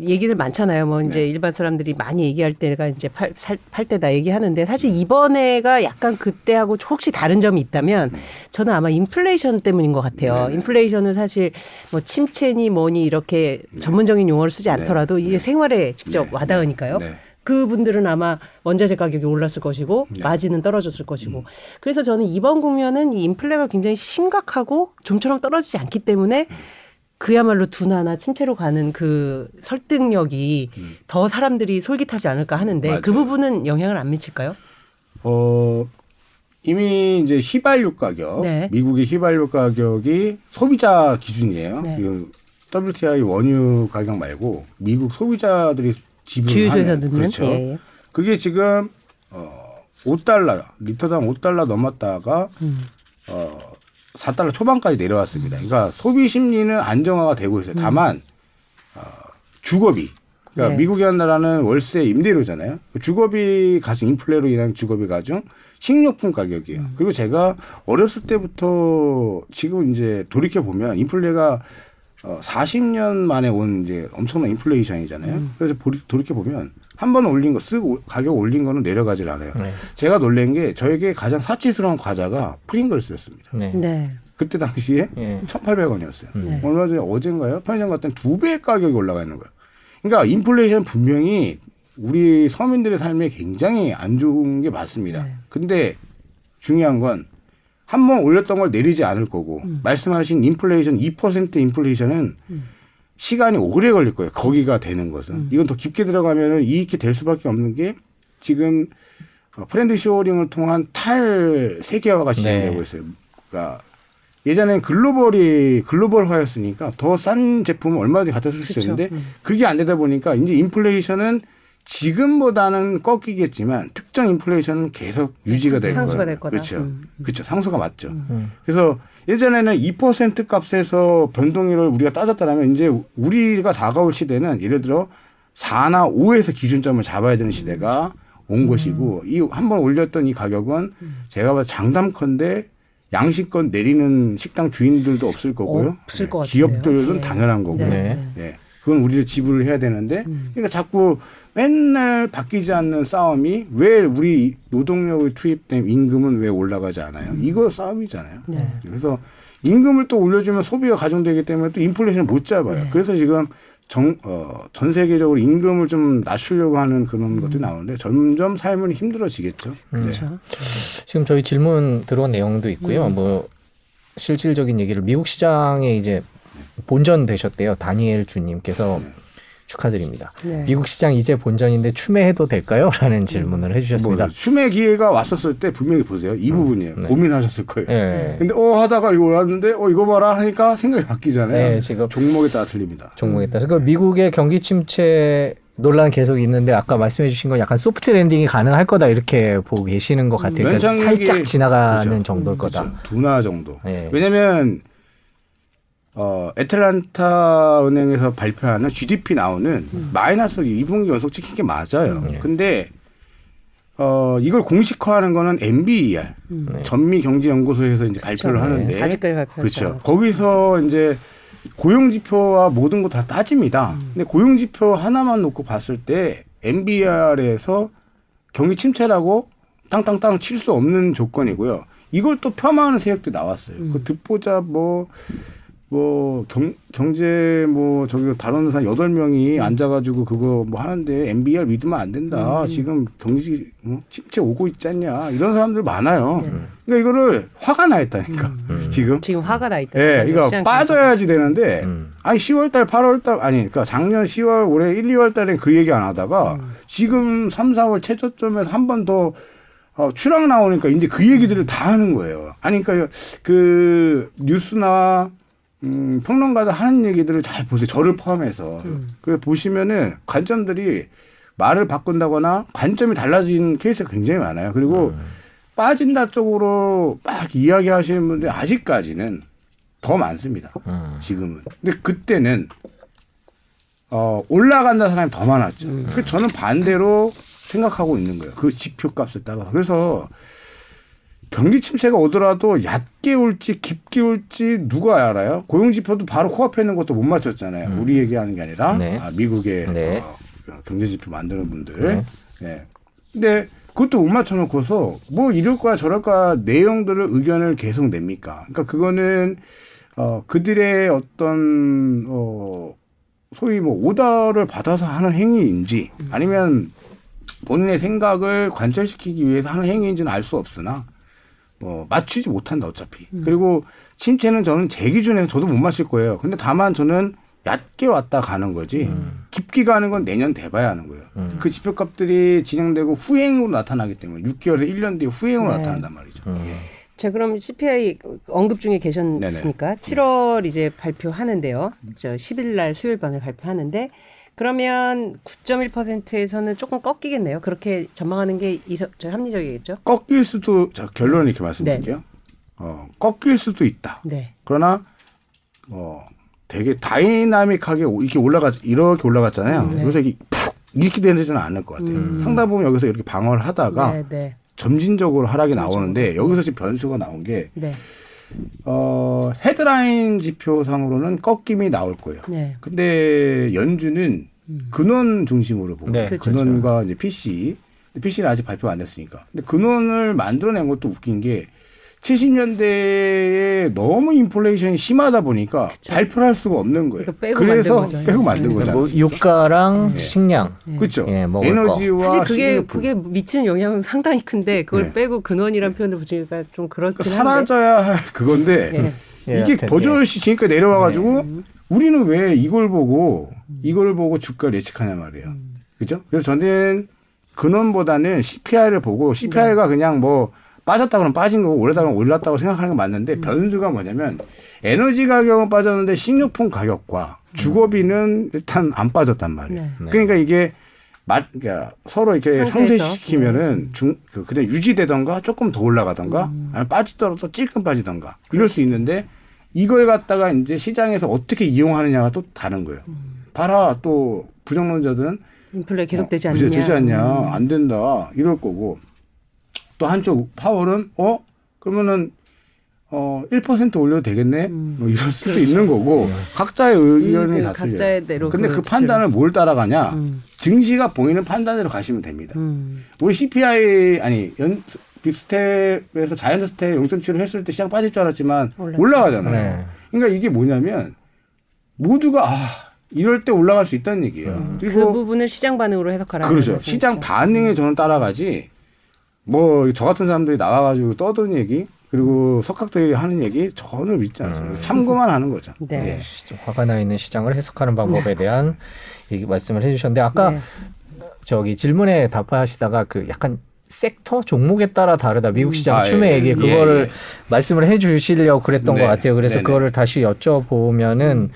얘기들 많잖아요. 뭐 이제 네. 일반 사람들이 많이 얘기할 때가 이제 팔, 살, 팔 때다 얘기하는데 사실 이번에가 약간 그때하고 혹시 다른 점이 있다면 네. 저는 아마 인플레이션 때문인 것 같아요. 네. 인플레이션은 사실 뭐 침체니 뭐니 이렇게 네. 전문적인 용어를 쓰지 네. 않더라도 이게 생활에 직접 와닿으니까요. 그분들은 아마 원자재 가격이 올랐을 것이고 네. 마진은 떨어졌을 것이고 음. 그래서 저는 이번 국면은 이 인플레가 굉장히 심각하고 좀처럼 떨어지지 않기 때문에 그야말로 둔화나 침체로 가는 그 설득력이 음. 더 사람들이 솔깃하지 않을까 하는데 그 맞아요. 그 부분은 영향을 안 미칠까요? 어 이미 이제 휘발유 가격 네. 미국의 휘발유 가격이 소비자 기준이에요. 네. 그 WTI 원유 가격 말고 미국 소비자들이 지분하는 그렇죠. 예. 그게 지금 어 5달러 리터당 5달러 넘었다가 음. 어 4달러 초반까지 내려왔습니다. 그러니까 소비 심리는 안정화가 되고 있어요. 음. 다만 어, 주거비 그러니까 네. 미국이라는 나라는 월세 임대료잖아요. 주거비 가중 인플레로 인한 주거비 가중 식료품 가격이에요. 음. 그리고 제가 어렸을 때부터 지금 이제 돌이켜 보면 인플레가 어, 40년 만에 온 이제 엄청난 인플레이션이잖아요. 음. 그래서 돌이켜 보면 한 번 올린 거 쓰고 가격 올린 거는 내려가질 않아요. 네. 제가 놀란 게 저에게 가장 사치스러운 과자가 프링글스였습니다. 네. 네. 그때 당시에 네. 1,800원이었어요. 네. 얼마 전에 어젠가요? 편의점 갔더니 두 배의 가격이 올라가 있는 거예요. 그러니까 인플레이션 분명히 우리 서민들의 삶에 굉장히 안 좋은 게 맞습니다. 네. 근데 중요한 건 한 번 올렸던 걸 내리지 않을 거고 음. 말씀하신 인플레이션 2% 인플레이션은 음. 시간이 오래 걸릴 거예요. 거기가 되는 것은 음. 이건 더 깊게 들어가면은 이익이 될 수밖에 없는 게 지금 어, friend-shoring을 통한 탈 세계화가 진행되고 네. 있어요. 그러니까 예전에는 글로벌이 글로벌화였으니까 더 싼 제품을 얼마든지 갖다 쓸 수 있었는데 음. 그게 안 되다 보니까 이제 인플레이션은 지금보다는 꺾이겠지만 특정 인플레이션은 계속 유지가 될 상수가 거예요. 될 거다. 그렇죠. 음. 그렇죠. 상수가 맞죠. 음. 그래서 예전에는 2% 값에서 변동률을 우리가 따졌다면 이제 우리가 다가올 시대는 예를 들어 4나 5에서 기준점을 잡아야 되는 시대가 온 음. 것이고 이 한 번 올렸던 이 가격은 제가 봐 장담컨대 양식권 내리는 식당 주인들도 없을 거고요. 없을 네. 기업들은 네. 당연한 거고요. 네. 네. 그건 우리를 지불을 해야 되는데 음. 그러니까 자꾸 맨날 바뀌지 않는 싸움이 왜 우리 노동력을 투입된 임금은 왜 올라가지 않아요? 음. 이거 싸움이잖아요. 네. 그래서 임금을 또 올려주면 소비가 가중되기 때문에 또 인플레이션을 못 잡아요. 네. 그래서 지금 정, 어, 전 세계적으로 임금을 좀 낮추려고 하는 그런 음. 것들이 나오는데 점점 삶은 힘들어지겠죠. 음. 그렇죠. 네. 지금 저희 질문 들어온 내용도 있고요. 음. 뭐 실질적인 얘기를 미국 시장에 이제 본전 되셨대요. 다니엘 주님께서 네. 축하드립니다. 네. 미국 시장 이제 본전인데 추매해도 될까요? 라는 질문을 해주셨습니다. 뭐, 추매 기회가 왔었을 때 분명히 보세요. 이 음, 부분이에요. 네. 고민하셨을 거예요. 네. 근데 어 하다가 이거 왔는데 어 이거 봐라 하니까 생각이 바뀌잖아요. 네, 지금 종목에 따라 틀립니다. 종목에 따라. 그러니까 미국의 경기 침체 논란 계속 있는데 아까 말씀해 주신 건 약간 soft landing이 가능할 거다 이렇게 보고 계시는 것 같아요. 그러니까 살짝 지나가는 그렇죠. 정도일 거다. 그렇죠. 둔화 정도. 네. 왜냐하면 어, 애틀란타 은행에서 발표하는 GDP 나오는 음. 마이너스 2분기 연속 찍힌 게 맞아요. 음. 근데 어, 이걸 공식화하는 거는 MBER 음. 네. 전미 경제 연구소에서 이제 그렇죠. 발표를 하는데 네. 아직까지 발표 그렇죠. 거기서 이제 고용 지표와 모든 거 다 따집니다. 음. 근데 고용 지표 하나만 놓고 봤을 때 MBR에서 경기 침체라고 땅땅땅 칠 수 없는 조건이고요. 이걸 또 폄하하는 세력도 나왔어요. 그 음. 듣보자 뭐 뭐 경, 경제 뭐 저기 다른 사람 여덟 명이 음. 앉아가지고 그거 뭐 하는데 MBR 믿으면 안 된다. 음. 지금 경제 뭐 침체 오고 있지 않냐 이런 사람들 많아요. 음. 그러니까 이거를 화가 나 있다니까 음. 지금 지금 화가 나 있다. 예, 네, 이거 빠져야지 되는데 음. 아니 10월달, 8월달 아니 그러니까 작년 10월 올해 1, 2월달에 그 얘기 안 하다가 음. 지금 3, 4월 최저점에서 한 번 더 어, 추락 나오니까 이제 그 얘기들을 다 하는 거예요. 아니 그러니까 그 뉴스나 음, 평론가들 하는 얘기들을 잘 보세요. 저를 포함해서. 음. 그래서 보시면은 관점들이 말을 바꾼다거나 관점이 달라진 케이스가 굉장히 많아요. 그리고 음. 빠진다 쪽으로 막 이야기하시는 분들이 아직까지는 더 많습니다. 음. 지금은. 근데 그때는 어, 올라간다 사람이 더 많았죠. 음. 그래서 저는 반대로 생각하고 있는 거예요. 그 지표 값에 따라서. 그래서 경기 침체가 오더라도 얕게 올지 깊게 올지 누가 알아요? 고용 지표도 바로 코앞에 있는 것도 못 맞췄잖아요. 음. 우리 얘기하는 게 아니라 네. 아, 미국의 네. 어, 경제 지표 만드는 분들. 네. 네. 근데 그것도 못 맞춰놓고서 뭐 이럴 거야 저럴 거야 내용들을 의견을 계속 냅니까? 그러니까 그거는 어 그들의 어떤 어 소위 뭐 오더를 받아서 하는 행위인지 아니면 본인의 생각을 관철시키기 위해서 하는 행위인지는 알 수 없으나 뭐 맞추지 못한다 어차피. 음. 그리고 침체는 저는 제 기준에서 저도 못 마실 거예요. 근데 다만 저는 얕게 왔다 가는 거지 음. 깊게 가는 건 내년 돼봐야 하는 거예요. 음. 그 지표값들이 진행되고 후행으로 나타나기 때문에 6개월에서 1년 뒤에 후행으로 네. 나타난단 말이죠. 음. 예. 자 그럼 CPI 언급 중에 계셨으니까 네네. 7월 이제 발표하는데요. 저 10일 날 수요일 밤에 발표하는데 그러면 9.1%에서는 조금 꺾이겠네요. 그렇게 전망하는 게 이서, 합리적이겠죠? 꺾일 수도 자, 결론 이렇게 말씀드릴게요. 네. 어, 꺾일 수도 있다. 네. 그러나 어, 되게 다이나믹하게 이렇게 올라가 이렇게 올라갔잖아요. 네. 여기서 이게 푹 이렇게 되지는 않을 것 같아요. 음. 상당 부분 여기서 이렇게 방어를 하다가 네, 네. 점진적으로 하락이 그렇죠. 나오는데 여기서 지금 변수가 나온 게 네. 어, 헤드라인 지표상으로는 꺾임이 나올 거예요. 네. 근데 연준은 음. 근원 중심으로 보고 네. 그렇죠. 근원과 이제 PC PC는 아직 발표가 안 됐으니까. 근데 근원을 만들어낸 것도 웃긴 게 70년대에 너무 인플레이션이 심하다 보니까 그쵸. 발표를 할 수가 없는 거예요. 빼고 그래서 만든 빼고 만든 거죠. 뭐 유가랑 네. 식량, 네. 그렇죠. 예, 에너지와 사실 그게 식료품. 그게 미치는 영향은 상당히 큰데 그걸 네. 빼고 근원이란 표현을 붙이니까 좀 그렇긴 그러니까 사라져야 할 그건데 예. 이게 버젓이 지금까지 내려와가지고 네. 우리는 왜 이걸 보고 이걸 보고 주가를 예측하냐 말이에요. 음. 그죠? 그래서 저는 근원보다는 CPI를 보고 CPI가 그냥 뭐 빠졌다 그러면 빠진 거고 올랐다 그러면 올랐다고 생각하는 건 맞는데 음. 변수가 뭐냐면 에너지 가격은 빠졌는데 식료품 가격과 주거비는 일단 안 빠졌단 말이에요. 네. 그러니까 이게 맞, 그러니까 서로 이렇게 상쇄시키면은 네. 중, 그, 그냥 유지되던가 조금 더 올라가던가 음. 아니면 빠지더라도 찔끔 빠지던가 이럴 수 있는데 이걸 갖다가 이제 시장에서 어떻게 이용하느냐가 또 다른 거예요. 음. 봐라 또 부정론자들은 인플레 계속되지 어, 않느냐. 되지 않냐. 음. 안 된다. 이럴 거고 또 한쪽 파월은 어 그러면은 어 1% 올려도 되겠네. 음. 뭐 이럴 수도 그렇죠. 있는 거고 네. 각자의 의견이 그, 다 각자의 대로. 근데 그 판단을 뭘 따라가냐? 음. 증시가 보이는 판단대로 가시면 됩니다. 음. 우리 CPI 아니 연 big step에서 giant step 0.7을 했을 때 시장 빠질 줄 알았지만 올랐죠. 올라가잖아요. 네. 그러니까 이게 뭐냐면 모두가 아 이럴 때 올라갈 수 있다는 얘기예요. 음. 그리고 그 부분을 시장 반응으로 해석하라. 그렇죠. 시장 반응에 저는 따라가지 뭐 저 같은 사람들이 나와가지고 떠드는 얘기 그리고 석학들이 하는 얘기 전혀 믿지 않습니다. 음. 참고만 하는 거죠. 네. 네. 화가 나 있는 시장을 해석하는 방법에 네. 대한 얘기 말씀을 해주셨는데 아까 네. 저기 질문에 답하시다가 그 약간 섹터 종목에 따라 다르다 미국 시장 아, 추매 예. 얘기 그거를 예, 예. 말씀을 해주시려고 그랬던 네. 것 같아요. 그래서 네네. 그거를 다시 여쭤보면은. 음.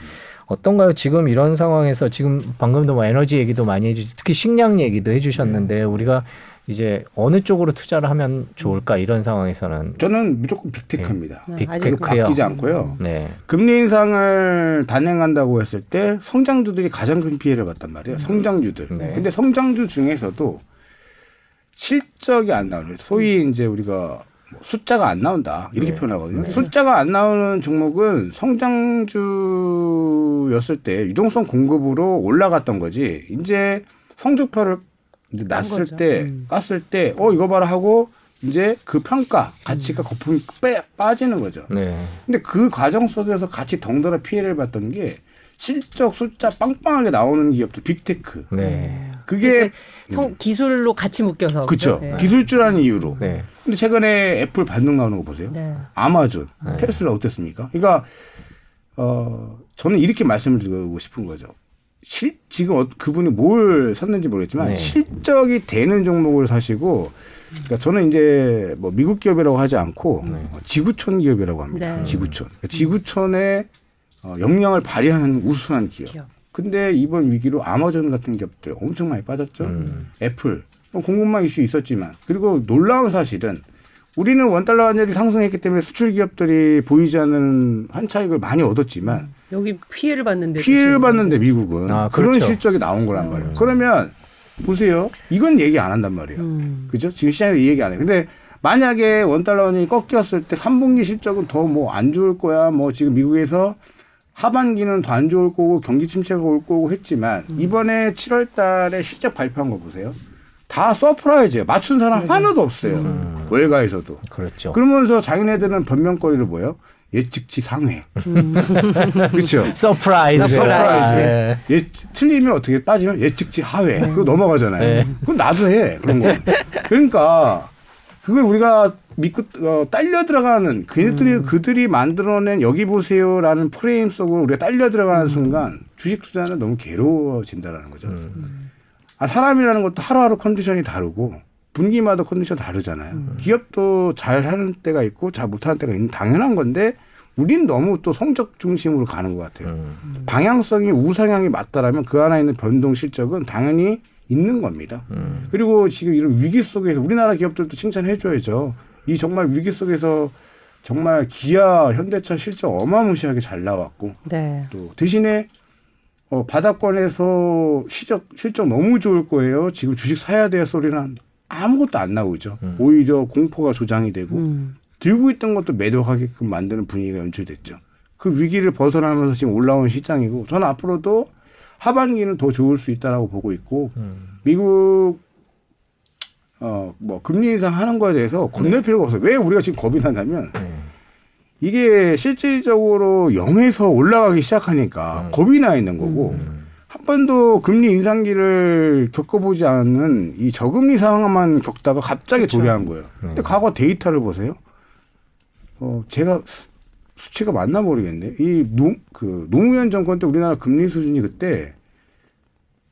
어떤가요? 지금 이런 상황에서 지금 방금도 뭐 에너지 얘기도 많이 해주시, 특히 식량 얘기도 해주셨는데 네. 우리가 이제 어느 쪽으로 투자를 하면 좋을까 이런 상황에서는 저는 무조건 빅테크입니다. 네. 빅테크요. 바뀌지 않고요. 네. 금리 인상을 단행한다고 했을 때 성장주들이 가장 큰 피해를 봤단 말이에요. 성장주들. 네. 근데 성장주 중에서도 실적이 안 나오는 소위 이제 우리가 뭐 숫자가 안 나온다 이렇게 네. 표현하거든요. 네. 숫자가 안 나오는 종목은 성장주였을 때 유동성 공급으로 올라갔던 거지. 이제 성적표를 이제 났을 때 음. 깠을 때 어 이거 봐라 하고 이제 그 평가 가치가 음. 거품이 빼, 빠지는 거죠. 네. 근데 그 과정 속에서 같이 덩달아 피해를 봤던 게 실적 숫자 빵빵하게 나오는 기업들 big tech. 네. 그게 성, 음. 기술로 같이 묶여서 그렇죠. 네. 기술주라는 이유로. 네. 근데 최근에 애플 반등 나오는 거 보세요. 네. 아마존, 네. 테슬라 어땠습니까? 그러니까 어 저는 이렇게 말씀을 드리고 싶은 거죠. 실, 지금 어, 그분이 뭘 샀는지 모르겠지만 네. 실적이 되는 종목을 사시고 그러니까 저는 이제 뭐 미국 기업이라고 하지 않고 네. 지구촌 기업이라고 합니다. 네. 지구촌. 그러니까 지구촌의 어, 역량을 발휘하는 우수한 기업. 기업. 근데 이번 위기로 아마존 같은 기업들 엄청 많이 빠졌죠. 음. 애플 뭐 공급망 이슈 있었지만 그리고 놀라운 사실은 우리는 원달러 환율이 상승했기 때문에 수출 기업들이 보이지 않는 환차익을 많이 얻었지만 여기 피해를 받는데 피해를 받는데 미국은 아, 그런 그렇죠. 실적이 나온 거란 말이에요. 음. 그러면 보세요. 이건 얘기 안 한단 말이에요. 음. 그죠? 지금 시장에 이 얘기 안 해요. 근데 만약에 원달러 원이 꺾였을 때 3분기 실적은 더 뭐 안 좋을 거야. 뭐 지금 미국에서 하반기는 더 안 좋을 거고 경기 침체가 올 거고 했지만 음. 이번에 7월 달에 실적 발표한 거 보세요. 다 surprise예요. 맞춘 사람 네. 하나도 없어요. 음. 월가에서도. 그렇죠. 그러면서 자기네들은 변명거리를 뭐예요? 예측치 상회. 음. 그렇죠. surprise. surprise. 네. 예, 틀리면 어떻게 따지면 예측치 하회. 네. 그거 넘어가잖아요. 네. 그건 나도 해. 그런 거. 그러니까 그걸 우리가 믿고 어, 딸려 들어가는 그들이 음. 그들이 만들어낸 여기 보세요라는 프레임 속으로 우리가 딸려 들어가는 음. 순간 주식 투자는 너무 괴로워진다라는 거죠. 음. 아 사람이라는 것도 하루하루 컨디션이 다르고 분기마다 컨디션 다르잖아요. 음. 기업도 잘 하는 때가 있고 잘 못하는 때가 있는 당연한 건데 우린 너무 또 성적 중심으로 가는 것 같아요. 음. 방향성이 우상향이 맞다라면 그 안에 있는 변동 실적은 당연히 있는 겁니다. 음. 그리고 지금 이런 위기 속에서 우리나라 기업들도 칭찬해 줘야죠. 이 정말 위기 속에서 정말 기아, 현대차 실적 어마무시하게 잘 나왔고 네. 또 대신에 어, 바닥권에서 실적 실적 너무 좋을 거예요. 지금 주식 사야 돼요 소리는 아무것도 안 나오죠. 음. 오히려 공포가 조장이 되고 음. 들고 있던 것도 매도하게끔 만드는 분위기가 연출됐죠. 그 위기를 벗어나면서 지금 올라온 시장이고 저는 앞으로도 하반기는 더 좋을 수 있다라고 보고 있고 음. 미국 어 뭐 금리 인상 하는 거에 대해서 겁낼 네. 필요가 없어요. 왜 우리가 지금 겁이 나냐면 네. 이게 실질적으로 0에서 올라가기 시작하니까 음. 겁이 나 있는 거고 음. 한 번도 금리 인상기를 겪어보지 않은 이 저금리 상황만 겪다가 갑자기 그렇죠. 도래한 거예요. 근데 음. 과거 데이터를 보세요. 어 제가 수치가 맞나 모르겠네. 이 노, 그 노무현 정권 때 우리나라 금리 수준이 그때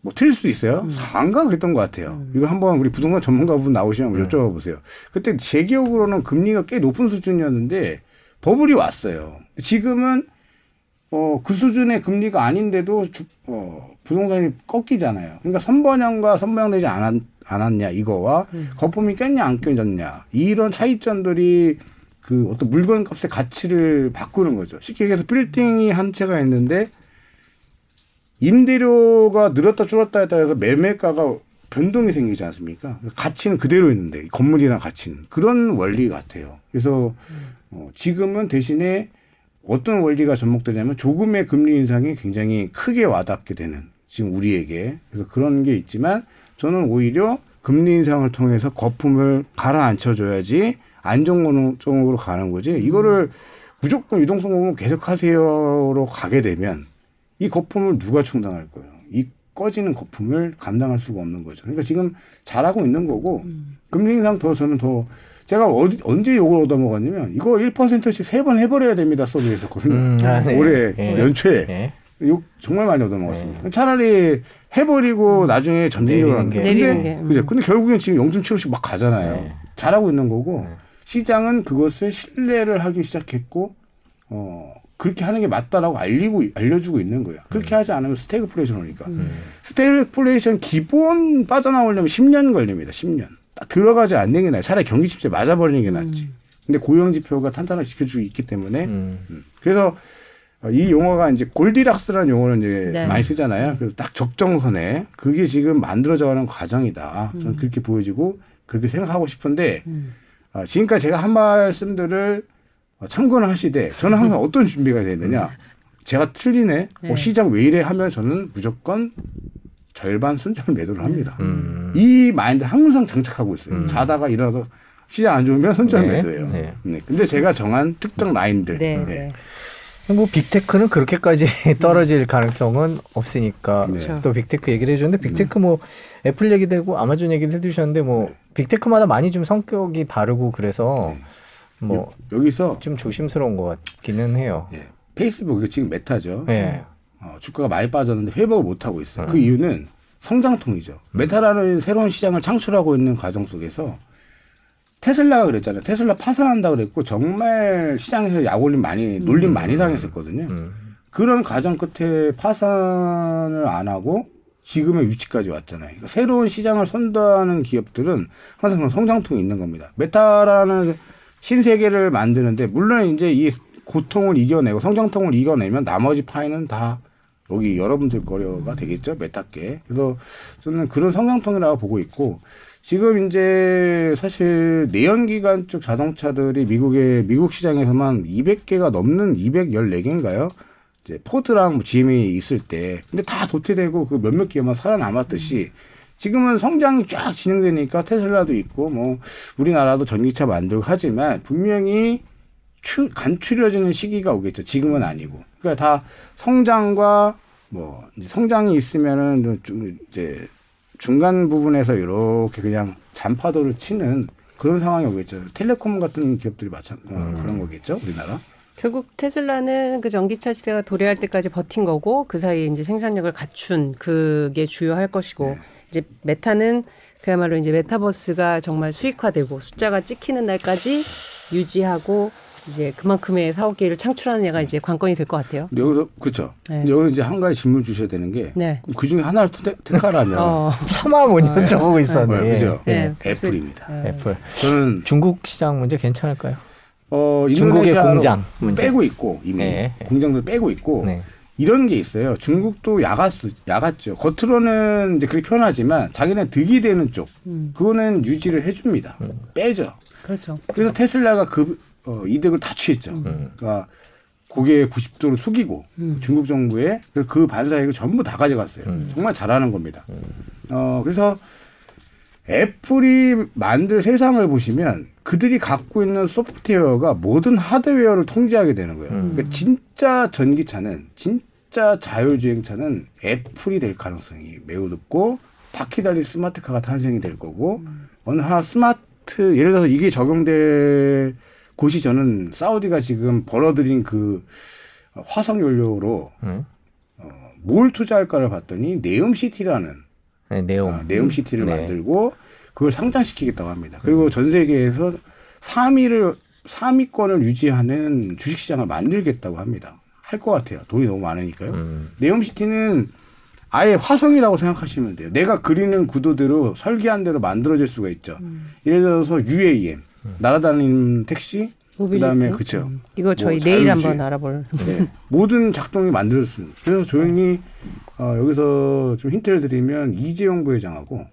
뭐 틀릴 수도 있어요. 음. 4인가 그랬던 것 같아요. 음. 이거 한번 우리 부동산 전문가분 나오시면 음. 여쭤봐 보세요. 그때 제 기억으로는 금리가 꽤 높은 수준이었는데 버블이 왔어요. 지금은 어, 그 수준의 금리가 아닌데도 주, 어, 부동산이 꺾이잖아요. 그러니까 선번향과 선번향되지 않았, 않았냐 이거와 음. 거품이 꼈냐 안 껴졌냐 이런 차이점들이 그 어떤 물건 값의 가치를 바꾸는 거죠. 쉽게 얘기해서 빌딩이 한 채가 있는데 임대료가 늘었다 줄었다에 따라서 매매가가 변동이 생기지 않습니까? 가치는 그대로 있는데 건물이나 가치는 그런 원리 같아요. 그래서 어, 지금은 대신에 어떤 원리가 접목되냐면 조금의 금리 인상이 굉장히 크게 와닿게 되는 지금 우리에게 그래서 그런 게 있지만 저는 오히려 금리 인상을 통해서 거품을 가라앉혀줘야지 안정적으로 가는 거지. 이거를 무조건 유동성 공급 계속하세요로 가게 되면 이 거품을 누가 충당할 거예요? 이 꺼지는 거품을 감당할 수가 없는 거죠. 그러니까 지금 잘하고 있는 거고 음. 금리 인상 더 저는 더 제가 어디, 언제 욕을 얻어먹었냐면 이거 1%씩 세 번 해버려야 됩니다 소리 했었거든요. 음, 아, 네. 올해 네. 연초에 네. 욕 정말 많이 얻어먹었습니다. 네. 차라리 해버리고 음. 나중에 전진력을 하는 게. 근데, 게. 음. 그죠. 근데 결국엔 지금 0.75씩 막 가잖아요. 네. 잘하고 있는 거고 네. 시장은 그것을 신뢰를 하기 시작했고 어 그렇게 하는 게 맞다라고 알리고 알려주고 있는 거야. 그렇게 음. 하지 않으면 스태그플레이션 오니까. 음. 스태그플레이션 기본 빠져나오려면 10년 걸립니다. 10년. 들어가지 않는 게 나아요. 차라리 경기 침체 맞아버리는 게 낫지. 음. 근데 고용 지표가 탄탄하게 지켜주고 있기 때문에 음. 음. 그래서 이 용어가 이제 Goldilocks라는 용어는 이제 네. 많이 쓰잖아요. 그래서 딱 적정선에 그게 지금 만들어져가는 과정이다. 저는 음. 그렇게 보여지고 그렇게 생각하고 싶은데 음. 어, 지금까지 제가 한 말씀들을 참고는 하시되 저는 항상 어떤 준비가 되어 있느냐. 제가 틀리네. 네. 어, 시장 왜 이래 하면 저는 무조건 절반 손절 매도를 합니다. 음. 이 마인드 항상 장착하고 있어요. 음. 자다가 일어나서 시장 안 좋으면 손절 네. 매도예요. 네. 네. 근데 제가 정한 특정 라인들. 네. 네. 네. 뭐 big tech는 그렇게까지 떨어질 가능성은 없으니까 네. 또 big tech 얘기를 해줬는데 big tech 뭐 애플 얘기도 하고 아마존 얘기도 해주셨는데 뭐 네. big tech마다 많이 좀 성격이 다르고 그래서 네. 뭐 여기서 좀 조심스러운 것 같기는 해요. 예. 페이스북이 지금 메타죠. 네. 어, 주가가 많이 빠졌는데 회복을 못 하고 있어요. 음. 그 이유는 성장통이죠. 메타라는 새로운 시장을 창출하고 있는 과정 속에서 테슬라가 그랬잖아요. 테슬라 파산한다 그랬고 정말 시장에서 약올림 많이 놀림 음. 많이 당했었거든요. 음. 그런 과정 끝에 파산을 안 하고 지금의 위치까지 왔잖아요. 그러니까 새로운 시장을 선도하는 기업들은 항상 그런 성장통이 있는 겁니다. 메타라는 신세계를 만드는데 물론 이제 이 고통을 이겨내고 성장통을 이겨내면 나머지 파이는 다 여기 여러분들 거래가 되겠죠 메타께 그래서 저는 그런 성장통이라고 보고 있고 지금 이제 사실 내연기관 쪽 자동차들이 미국의 미국 시장에서만 200개가 넘는 214개인가요? 이제 포드랑 뭐 GM이 있을 때 근데 다 도태되고 그 몇몇 기업만 살아남았듯이 지금은 성장이 쫙 진행되니까 테슬라도 있고 뭐 우리나라도 전기차 만들고 하지만 분명히 추, 간추려지는 시기가 오겠죠. 지금은 아니고. 그러니까 다 성장과 뭐 이제 성장이 있으면은 좀 이제 중간 부분에서 이렇게 그냥 잔파도를 치는 그런 상황이 오겠죠. 텔레콤 같은 기업들이 마찬 어, 음. 그런 거겠죠. 우리나라. 결국 테슬라는 그 전기차 시대가 도래할 때까지 버틴 거고 그 사이에 이제 생산력을 갖춘 그게 주요할 것이고 네. 이제 메타는 그야말로 이제 메타버스가 정말 수익화되고 숫자가 찍히는 날까지 유지하고 이제 그만큼의 사업 기회를 창출하는 애가 이제 관건이 될 것 같아요. 여기서 그렇죠. 네. 여기 이제 한 가지 질문 주셔야 되는 게, 네. 그 중에 하나를 택 하라면 어. 차마 뭐냐 네. 저보고 있었네. 네. 그죠. 네. 애플입니다. 네. 애플. 저는 중국 시장 문제 괜찮을까요? 어, 중국의 공장 문제 빼고 있고 이미 네. 공장들 빼고 있고 이런 게 있어요. 중국도 야갔 야갔죠. 겉으로는 이제 그렇게 표현하지만 자기는 득이 되는 쪽 음. 그거는 유지를 해줍니다. 음. 빼죠. 그렇죠. 그래서 테슬라가 그 어, 이득을 다 취했죠. 음. 그러니까 고개 90도로 숙이고 음. 중국 정부의 그 반사 이익을 전부 다 가져갔어요. 음. 정말 잘하는 겁니다. 음. 어, 그래서 애플이 만들 세상을 보시면 그들이 갖고 있는 소프트웨어가 모든 하드웨어를 통제하게 되는 거예요. 음. 그러니까 진짜 전기차는 진짜 자율주행차는 애플이 될 가능성이 매우 높고 바퀴 달린 스마트카가 탄생이 될 거고 음. 어느 한 스마트 예를 들어서 이게 적용될 곳이 저는 사우디가 지금 벌어들인 그 화석 연료로 음? 어, 뭘 투자할까를 봤더니 네옴시티라는 네, 네옴 어, 네옴시티를 네. 만들고 그걸 상장시키겠다고 합니다. 그리고 전 세계에서 3위를 3위권을 유지하는 주식시장을 만들겠다고 합니다. 할 것 같아요. 돈이 너무 많으니까요. 음. 네옴시티는 아예 화성이라고 생각하시면 돼요. 내가 그리는 구도대로 설계한 대로 만들어질 수가 있죠. 음. 예를 들어서 UAM 날아다니는 택시 그다음에 그쵸 음. 이거 저희 뭐 내일 한번 알아볼 네. 모든 작동이 만들어졌습니다. 그래서 조용히 어, 여기서 좀 힌트를 드리면 이재용 부회장하고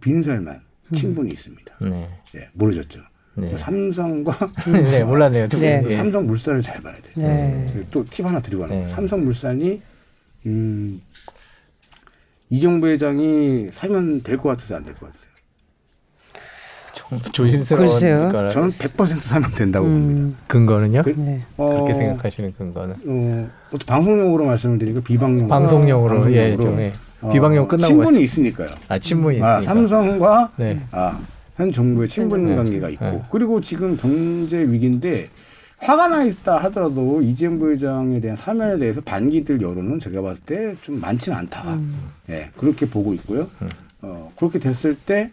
빈살만 음. 친분이 있습니다. 네. 네 모르셨죠? 네. 뭐 삼성과 네, 몰랐네요. 네. 네. 삼성 물산을 잘 봐야 돼요. 네. 또팁 하나 드리고 하는 네. 삼성 물산이 음, 이정 부회장이 사면 될 것 같아서 안 될 것 같아요. 조심스러운 거라. 저는 100% 사면 된다고 음. 봅니다. 근거는요? 그, 네. 렇게 어, 생각하시는 근거는? 어, 방송용으로 말씀을 드리고 비방용 방송용으로, 방송용으로 예, 좀 어, 비방용 끝나고 친분이. 있으니까요. 아 친분이 아, 있으니까. 삼성과 네. 아, 현 정부의 친분 네. 관계가 있고 네. 그리고 지금 경제 위기인데 화가 나 있다 하더라도 이재용 부회장에 대한 사면에 대해서 반기들 여론은 제가 봤을 때 좀 많지는 않다. 음. 예, 그렇게 보고 있고요. 음. 어, 그렇게 됐을 때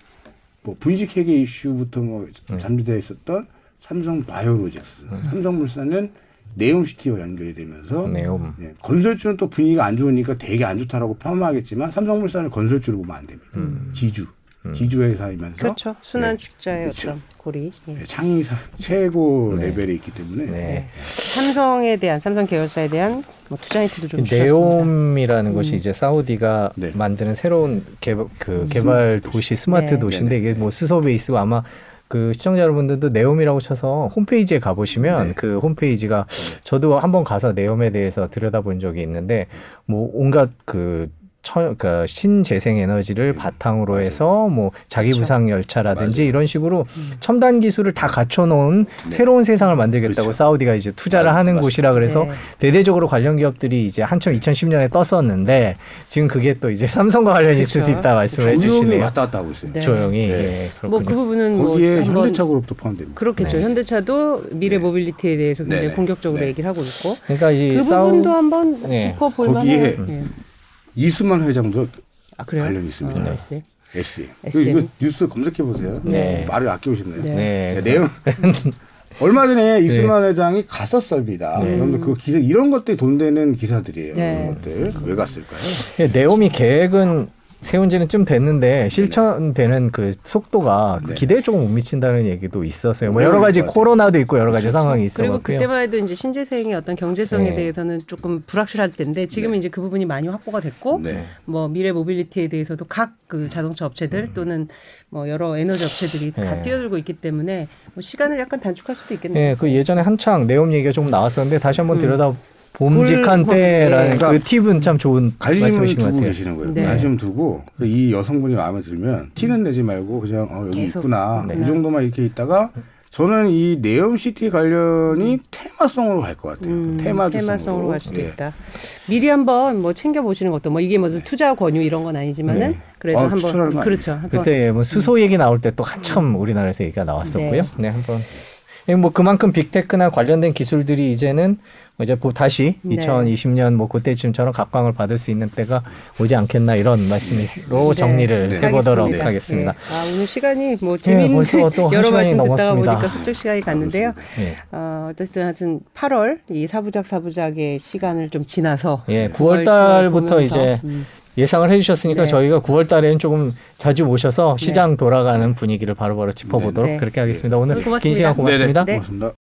뭐 분식 회계 이슈부터 뭐 네. 잠재되어 있었던 삼성 바이오로직스, 네. 삼성물산은 네옴시티와 연결이 되면서 네옴. 예, 건설주는 또 분위기가 안 좋으니까 되게 안 좋다라고 폄하하겠지만 삼성물산을 건설주로 보면 안 됩니다. 음. 지주. 음. 지주 회사이면서 그렇죠. 순환 네. 축자의 그렇죠. 고리 예. 창의사 최고 네. 레벨에 있기 때문에 네. 네. 삼성에 대한 삼성 계열사에 대한 뭐 투자 힌트도 좀 네옴이라는 음. 것이 이제 사우디가 네. 만드는 새로운 개발 그 음, 개발 도시 스마트 네. 도시인데 이게 뭐 수소 베이스고 아마 그 시청자 여러분들도 네옴이라고 쳐서 홈페이지에 가보시면 네. 그 홈페이지가 저도 한번 가서 네옴에 대해서 들여다본 적이 있는데 뭐 온갖 그 처, 그 신재생 에너지를 네. 바탕으로 맞아요. 해서 뭐 자기 그렇죠. 부상 열차라든지 맞아요. 이런 식으로 음. 첨단 기술을 다 갖춰놓은 네. 새로운 세상을 만들겠다고 그렇죠. 사우디가 이제 투자를 하는 맞습니다. 곳이라 그래서 네. 대대적으로 관련 기업들이 이제 한참 2010년에 떴었는데 지금 그게 또 이제 삼성과 관련이 그렇죠. 있을 수 있다 말씀을 해주시네요. 왔다 갔다 하고 있어요. 네. 조용히. 네. 예, 뭐그 부분은 거기에 뭐 현대차 그룹도 포함됩니다. 그렇겠죠. 네. 현대차도 미래 모빌리티에 대해서 굉장히 공격적으로 얘기를 하고 있고. 그러니까 그 사우... 부분도 한번 짚어볼. 거기에 이수만 회장도 아, 관련이 있습니다. 어, S. S. 이거 뉴스 검색해 보세요. 네. 말을 아껴오셨네요. 네. 네. 내용 얼마 전에 네. 이수만 네. 회장이 갔었습니다. 네. 그런데 그 기사 이런 것들이 돈 되는 기사들이에요. 네. 이런 것들 왜 갔을까요? 네옴의 계획은 세운 지는 좀 됐는데 실천되는 그 속도가 네. 기대에 조금 못 미친다는 얘기도 있었어요. 뭐 여러 가지 코로나도 있고 여러 가지 그렇죠. 상황이 있어 그리고 그때만 해도 이제 신재생의 어떤 경제성에 네. 대해서는 조금 불확실할 텐데 지금은 네. 이제 그 부분이 많이 확보가 됐고 네. 뭐 미래 모빌리티에 대해서도 각 그 자동차 업체들 음. 또는 뭐 여러 에너지 업체들이 다 네. 뛰어들고 있기 때문에 뭐 시간을 약간 단축할 수도 있겠네요. 네, 그 예전에 한창 네옴 얘기가 조금 나왔었는데 다시 한번 음. 들여다 봄직한 때라는 그러니까 그 팁은 참 좋은 관심을 두고 같아요. 계시는 거예요. 네. 관심 두고 이 여성분이 마음에 들면 티는 내지 말고 그냥 어, 여기. 있구나 네. 이 정도만 이렇게 있다가 저는 이 네옴 시티 관련이 테마성으로 갈 것 같아요. 음, 테마성으로 갈 수도 예. 있다. 미리 한번 뭐 챙겨 보시는 것도 뭐 이게 무슨 투자 권유 이런 건 아니지만은 네. 그래도 아, 한번 그렇죠. 한번. 그때 뭐 수소 얘기 나올 때 또 한참 우리나라에서 얘기가 나왔었고요. 네, 네 한번 뭐 그만큼 빅테크나 관련된 기술들이 이제는 이제 다시 네. 2020년 뭐 그때쯤처럼 각광을 받을 수 있는 때가 오지 않겠나 이런 말씀으로 네. 정리를 네. 해보도록 하겠습니다. 하겠습니다. 네. 아 오늘 시간이 뭐 네, 재미있는 여러 말씀 듣다가 보니까 훌쩍 시간이 갔는데요. 어, 어쨌든 하여튼 8월 이 사부작 사부작의 시간을 좀 지나서 예, 9월 달부터 이제 음. 예상을 해주셨으니까 네. 저희가 9월 달에는 조금 자주 모셔서 시장 돌아가는 분위기를 바로바로 짚어보도록 그렇게 하겠습니다. 오늘 긴 시간 고맙습니다. 고맙습니다.